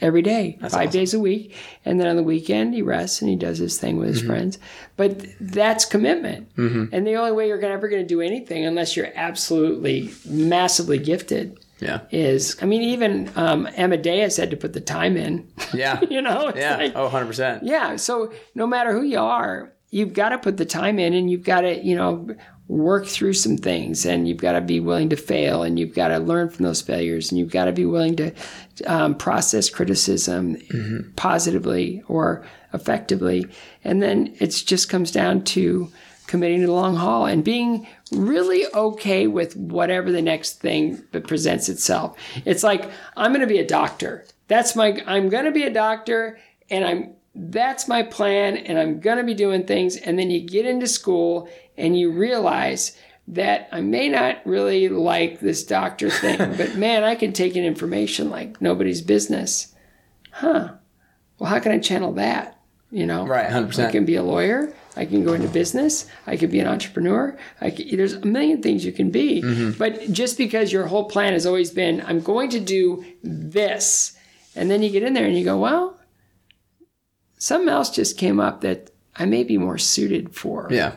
every day, five awesome. days a week. And then on the weekend, he rests and he does his thing with his Mm-hmm. friends. But that's commitment. And the only way you're gonna, ever going to do anything, unless you're absolutely massively gifted, Yeah. is I mean, even um, Amadeus had to put the time in. Yeah. you know, it's Yeah. like- oh, 100%. yeah. So no matter who you are, you've got to put the time in and you've got to, you know, work through some things and you've got to be willing to fail and you've got to learn from those failures and you've got to be willing to um, process criticism positively or effectively. And then it just comes down to committing to the long haul and being really okay with whatever the next thing that presents itself. It's like I'm going to be a doctor. That's my I'm going to be a doctor and I'm that's my plan and I'm going to be doing things and then you get into school and you realize that I may not really like this doctor thing, but man, I can take in information like nobody's business. Huh. Well, how can I channel that? You know? Right, 100%. I can be a lawyer. I can go into business. I could be an entrepreneur. I can, there's a million things you can be. Mm-hmm. But just because your whole plan has always been, I'm going to do this, and then you get in there and you go, well, something else just came up that I may be more suited for. Yeah.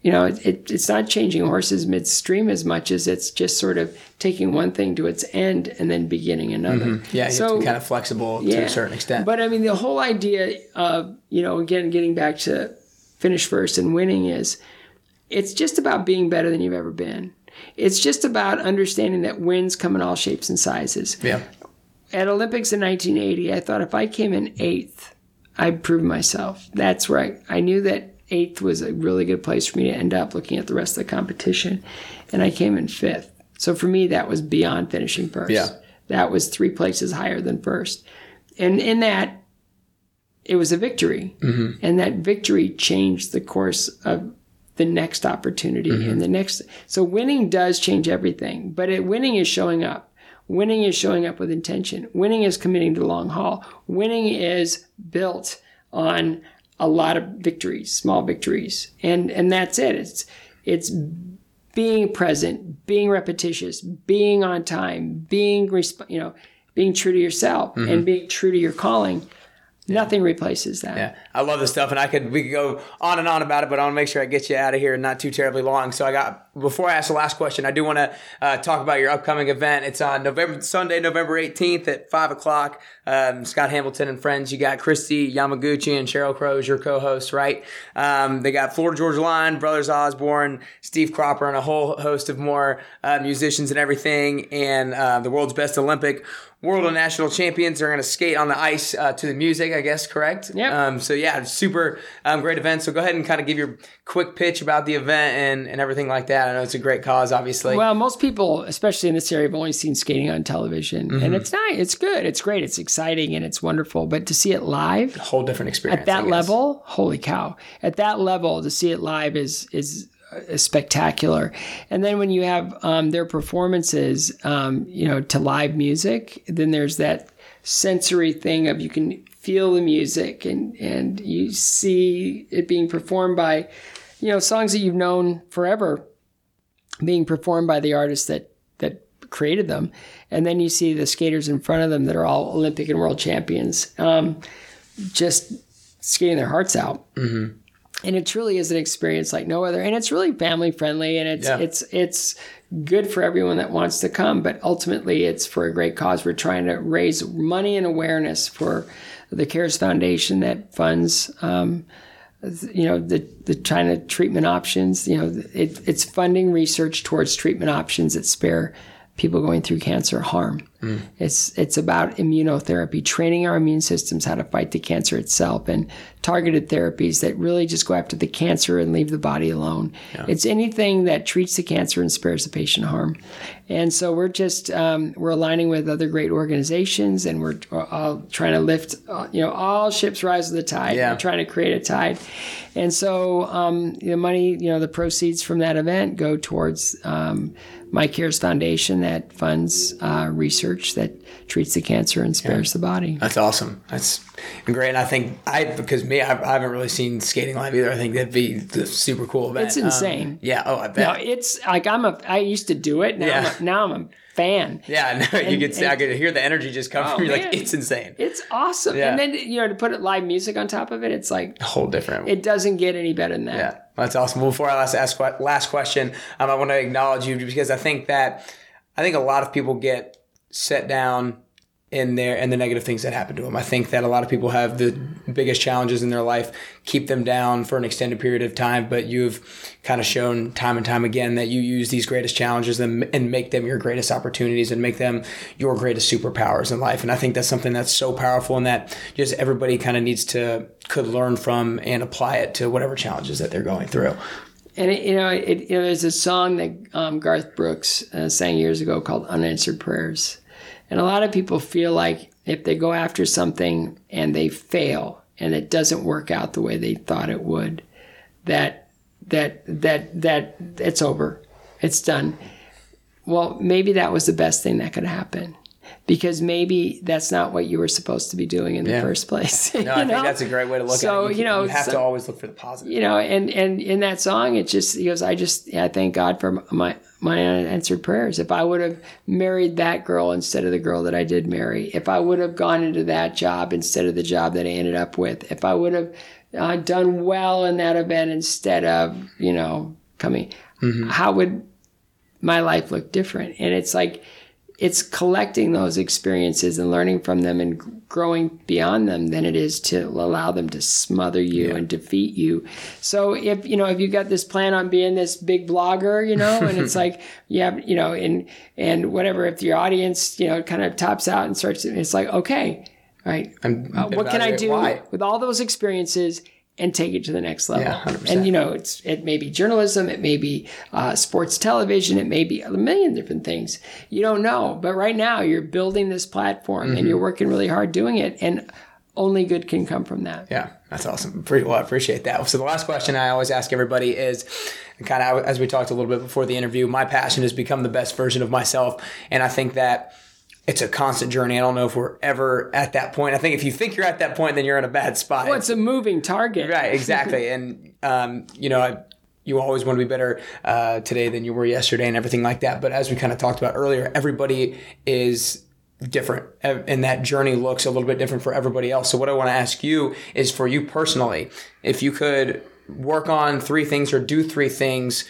You know, it, it, it's not changing horses midstream as much as it's just sort of taking one thing to its end and then beginning another. Mm-hmm. Yeah. Have kind of flexible to a certain extent. But I mean, the whole idea of, you know, again, getting back to finish first and winning is it's just about being better than you've ever been. It's just about understanding that wins come in all shapes and sizes. yeah. At Olympics in 1980, I thought if I came in eighth, I'd prove myself. That's right. I knew that eighth was a really good place for me to end up looking at the rest of the competition. And I came in fifth. So for me, that was beyond finishing first. Yeah. That was three places higher than first. And in that, it was a victory. Mm-hmm. And that victory changed the course of the next opportunity mm-hmm. and the next. So winning does change everything, but it, winning is showing up. Winning is showing up with intention. Winning is committing to the long haul. Winning is built on a lot of victories, small victories, and and that's it. It's it's being present, being repetitious, being on time, being resp- you know, being true to yourself, mm-hmm. and being true to your calling. Nothing replaces that. Yeah, I love this stuff, and I could we could go on and on about it, but I want to make sure I get you out of here not too terribly long. So I got before I ask the last question, I do want to uh, talk about your upcoming event. It's on November Sunday, November eighteenth at five o'clock. Um, Scott Hamilton and friends. You got Kristi Yamaguchi and Sheryl Crow as your co-hosts, right? Um, they got Florida Georgia Line, Brothers Osborne, Steve Cropper, and a whole host of more uh, musicians and everything, and uh, the world's best Olympic. World and national champions are going to skate on the ice uh, to the music, I guess, correct? Yep. Um, so yeah, super um, great event. So go ahead and kind of give your quick pitch about the event and, and everything like that. I know it's a great cause, obviously. Well, most people, especially in this area, have only seen skating on television, Mm-hmm. and it's nice. It's good. It's great. It's exciting and it's wonderful. But to see it live a whole different experience at that level, holy cow! At that level, to see it live is is spectacular. And then when you have um, their performances, um, you know, to live music, then there's that sensory thing of you can feel the music and and you see it being performed by, you know, songs that you've known forever being performed by the artists that that created them, and then you see the skaters in front of them that are all Olympic and world champions, um, just skating their hearts out. Mm-hmm. And it truly is an experience like no other, and it's really family friendly, and it's Yeah. it's it's good for everyone that wants to come. But ultimately, it's for a great cause. We're trying to raise money and awareness for the CARES Foundation that funds um, you know the the China treatment options. You know, it, it's funding research towards treatment options that spare people going through cancer harm. Mm. It's it's about immunotherapy, training our immune systems how to fight the cancer itself, and targeted therapies that really just go after the cancer and leave the body alone. Yeah. It's anything that treats the cancer and spares the patient harm. And so we're just um, we're aligning with other great organizations, and we're all trying to lift. Uh, you know, all ships rise with the tide. Yeah. We're trying to create a tide, and so um, the money, you know, the proceeds from that event go towards. Um, my Cares Foundation that funds uh, research that treats the cancer and spares yeah. the body. That's awesome. That's great. And I think I because me, I, I, haven't really seen skating live either. I think that'd be the super cool event. It's insane. Um, yeah. Oh, I bet. No, it's like I'm a. I used to do it. Now yeah. I'm a, now I'm a fan. Yeah, no, and, you could see, I could hear the energy just come oh, from you. Like it's insane. It's awesome. Yeah. And then you know to put live music on top of it, it's like a whole different. It doesn't get any better than that. Yeah, that's awesome. Before I last ask last question, um, I want to acknowledge you because I think that I think a lot of people get set down in there and the negative things that happen to them. I think that a lot of people have the biggest challenges in their life keep them down for an extended period of time, but you've kind of shown time and time again that you use these greatest challenges and, and make them your greatest opportunities and make them your greatest superpowers in life. And I think that's something that's so powerful and that just everybody kind of needs to could learn from and apply it to whatever challenges that they're going through. And it, you know, it, you know, there's a song that um, Garth Brooks uh, sang years ago called "Unanswered Prayers," And a lot of people feel like if they go after something and they fail and it doesn't work out the way they thought it would, that that that that it's over. It's done. Well, maybe that was the best thing that could happen because maybe that's not what you were supposed to be doing in yeah. the first place. no, I know? think that's a great way to look so, at it. You, you know, you have so, to always look for the positive. You know, and and in that song, it just he goes, I just I thank God for my my unanswered prayers. If I would have married that girl instead of the girl that I did marry, if I would have gone into that job instead of the job that I ended up with, if I would have uh, done well in that event instead of you know coming, mm-hmm. how would my life look different? And it's like it's collecting those experiences and learning from them and growing beyond them than it is to allow them to smother you yeah. and defeat you. So if you know if you got this plan on being this big blogger, you know, and it's like yeah, you know, and and whatever if your audience you know kind of tops out and starts, it's like okay, right, uh, what can I do why? with all those experiences? And take it to the next level. Yeah, 100%. And you know, it's it may be journalism, it may be uh, sports television, it may be a million different things. You don't know, but right now you're building this platform mm-hmm. and you're working really hard doing it, and only good can come from that. Yeah, that's awesome. Well, I appreciate that. So the last question I always ask everybody is, kind of as we talked a little bit before the interview, my passion is become the best version of myself, and I think that it's a constant journey. I don't know if we're ever at that point. I think if you think you're at that point, then you're in a bad spot. Well, it's a moving target. Right, exactly. and, um, you know, I, you always want to be better uh, today than you were yesterday and everything like that. But as we kind of talked about earlier, everybody is different and that journey looks a little bit different for everybody else. So what I want to ask you is for you personally, if you could work on three things or do three things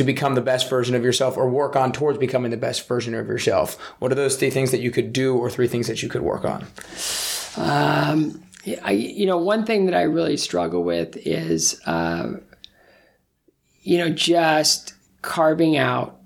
to become the best version of yourself or work on towards becoming the best version of yourself? What are those three things that you could do or three things that you could work on? Um, I, you know, one thing that I really struggle with is, uh, you know, just carving out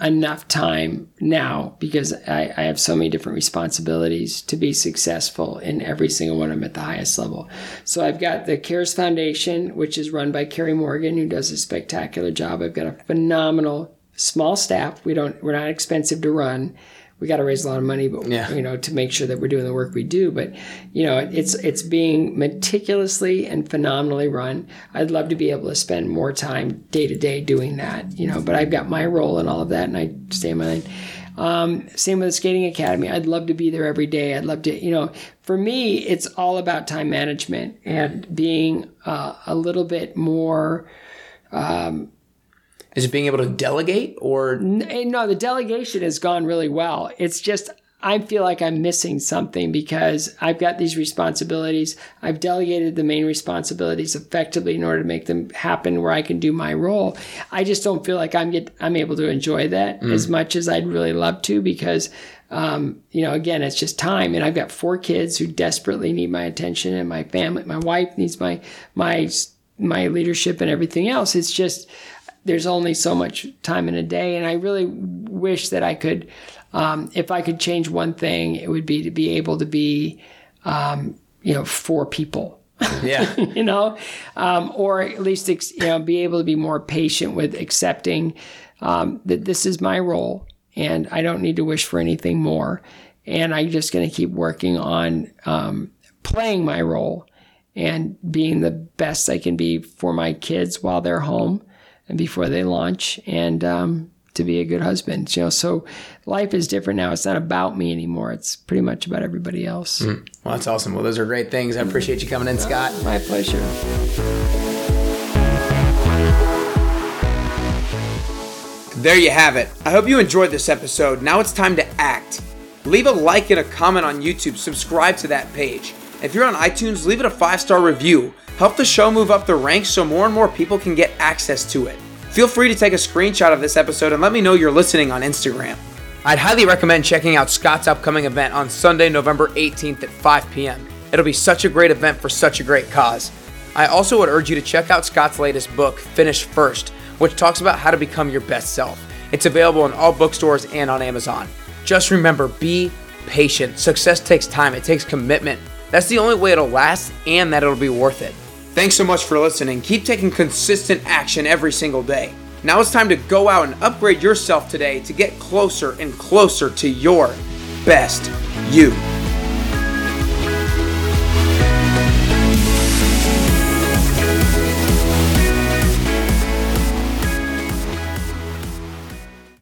enough time now because I, I, have so many different responsibilities to be successful in every single one of them at the highest level. So I've got the CARES Foundation, which is run by Carrie Morgan, who does a spectacular job. I've got a phenomenal small staff. We don't we're not expensive to run we got to raise a lot of money, but yeah. you know, to make sure that we're doing the work we do. But you know, it's it's being meticulously and phenomenally run. I'd love to be able to spend more time day to day doing that. You know, but I've got my role in all of that, and I stay in my lane. Um, same with the skating academy. I'd love to be there every day. I'd love to, you know, for me, it's all about time management and being uh, a little bit more um, is it being able to delegate or? Eh, no, the delegation has gone really well. It's just I feel like I'm missing something because I've got these responsibilities. I've delegated the main responsibilities effectively in order to make them happen where I can do my role. I just don't feel like I'm get I'm able to enjoy that mm. as much as I'd really love to because um, you know, again, it's just time. And I've got four kids who desperately need my attention, and my family, my wife needs my my my leadership and everything else. It's just there's only so much time in a day, and I really wish that I could Um, if I could change one thing, it would be to be able to be, um, you know, for people. Yeah. you know, um, or at least you know be able to be more patient with accepting um, that this is my role and I don't need to wish for anything more, and I'm just going to keep working on um, playing my role and being the best I can be for my kids while they're home before they launch, and um, to be a good husband. You know, so life is different now. It's not about me anymore. It's pretty much about everybody else. Mm. Well, that's awesome. Well, those are great things. I appreciate you coming in, Scott. My pleasure. There you have it. I hope you enjoyed this episode. Now it's time to act. Leave a like and a comment on YouTube. Subscribe to that page. If you're on iTunes, leave it a five star review. Help the show move up the ranks so more and more people can get access to it. Feel free to take a screenshot of this episode and let me know you're listening on Instagram. I'd highly recommend checking out Scott's upcoming event on Sunday, November 18th at 5 p.m. It'll be such a great event for such a great cause. I also would urge you to check out Scott's latest book, Finish First, which talks about how to become your best self. It's available in all bookstores and on Amazon. Just remember be patient. Success takes time, it takes commitment. That's the only way it'll last and that it'll be worth it. Thanks so much for listening. Keep taking consistent action every single day. Now it's time to go out and upgrade yourself today to get closer and closer to your best you.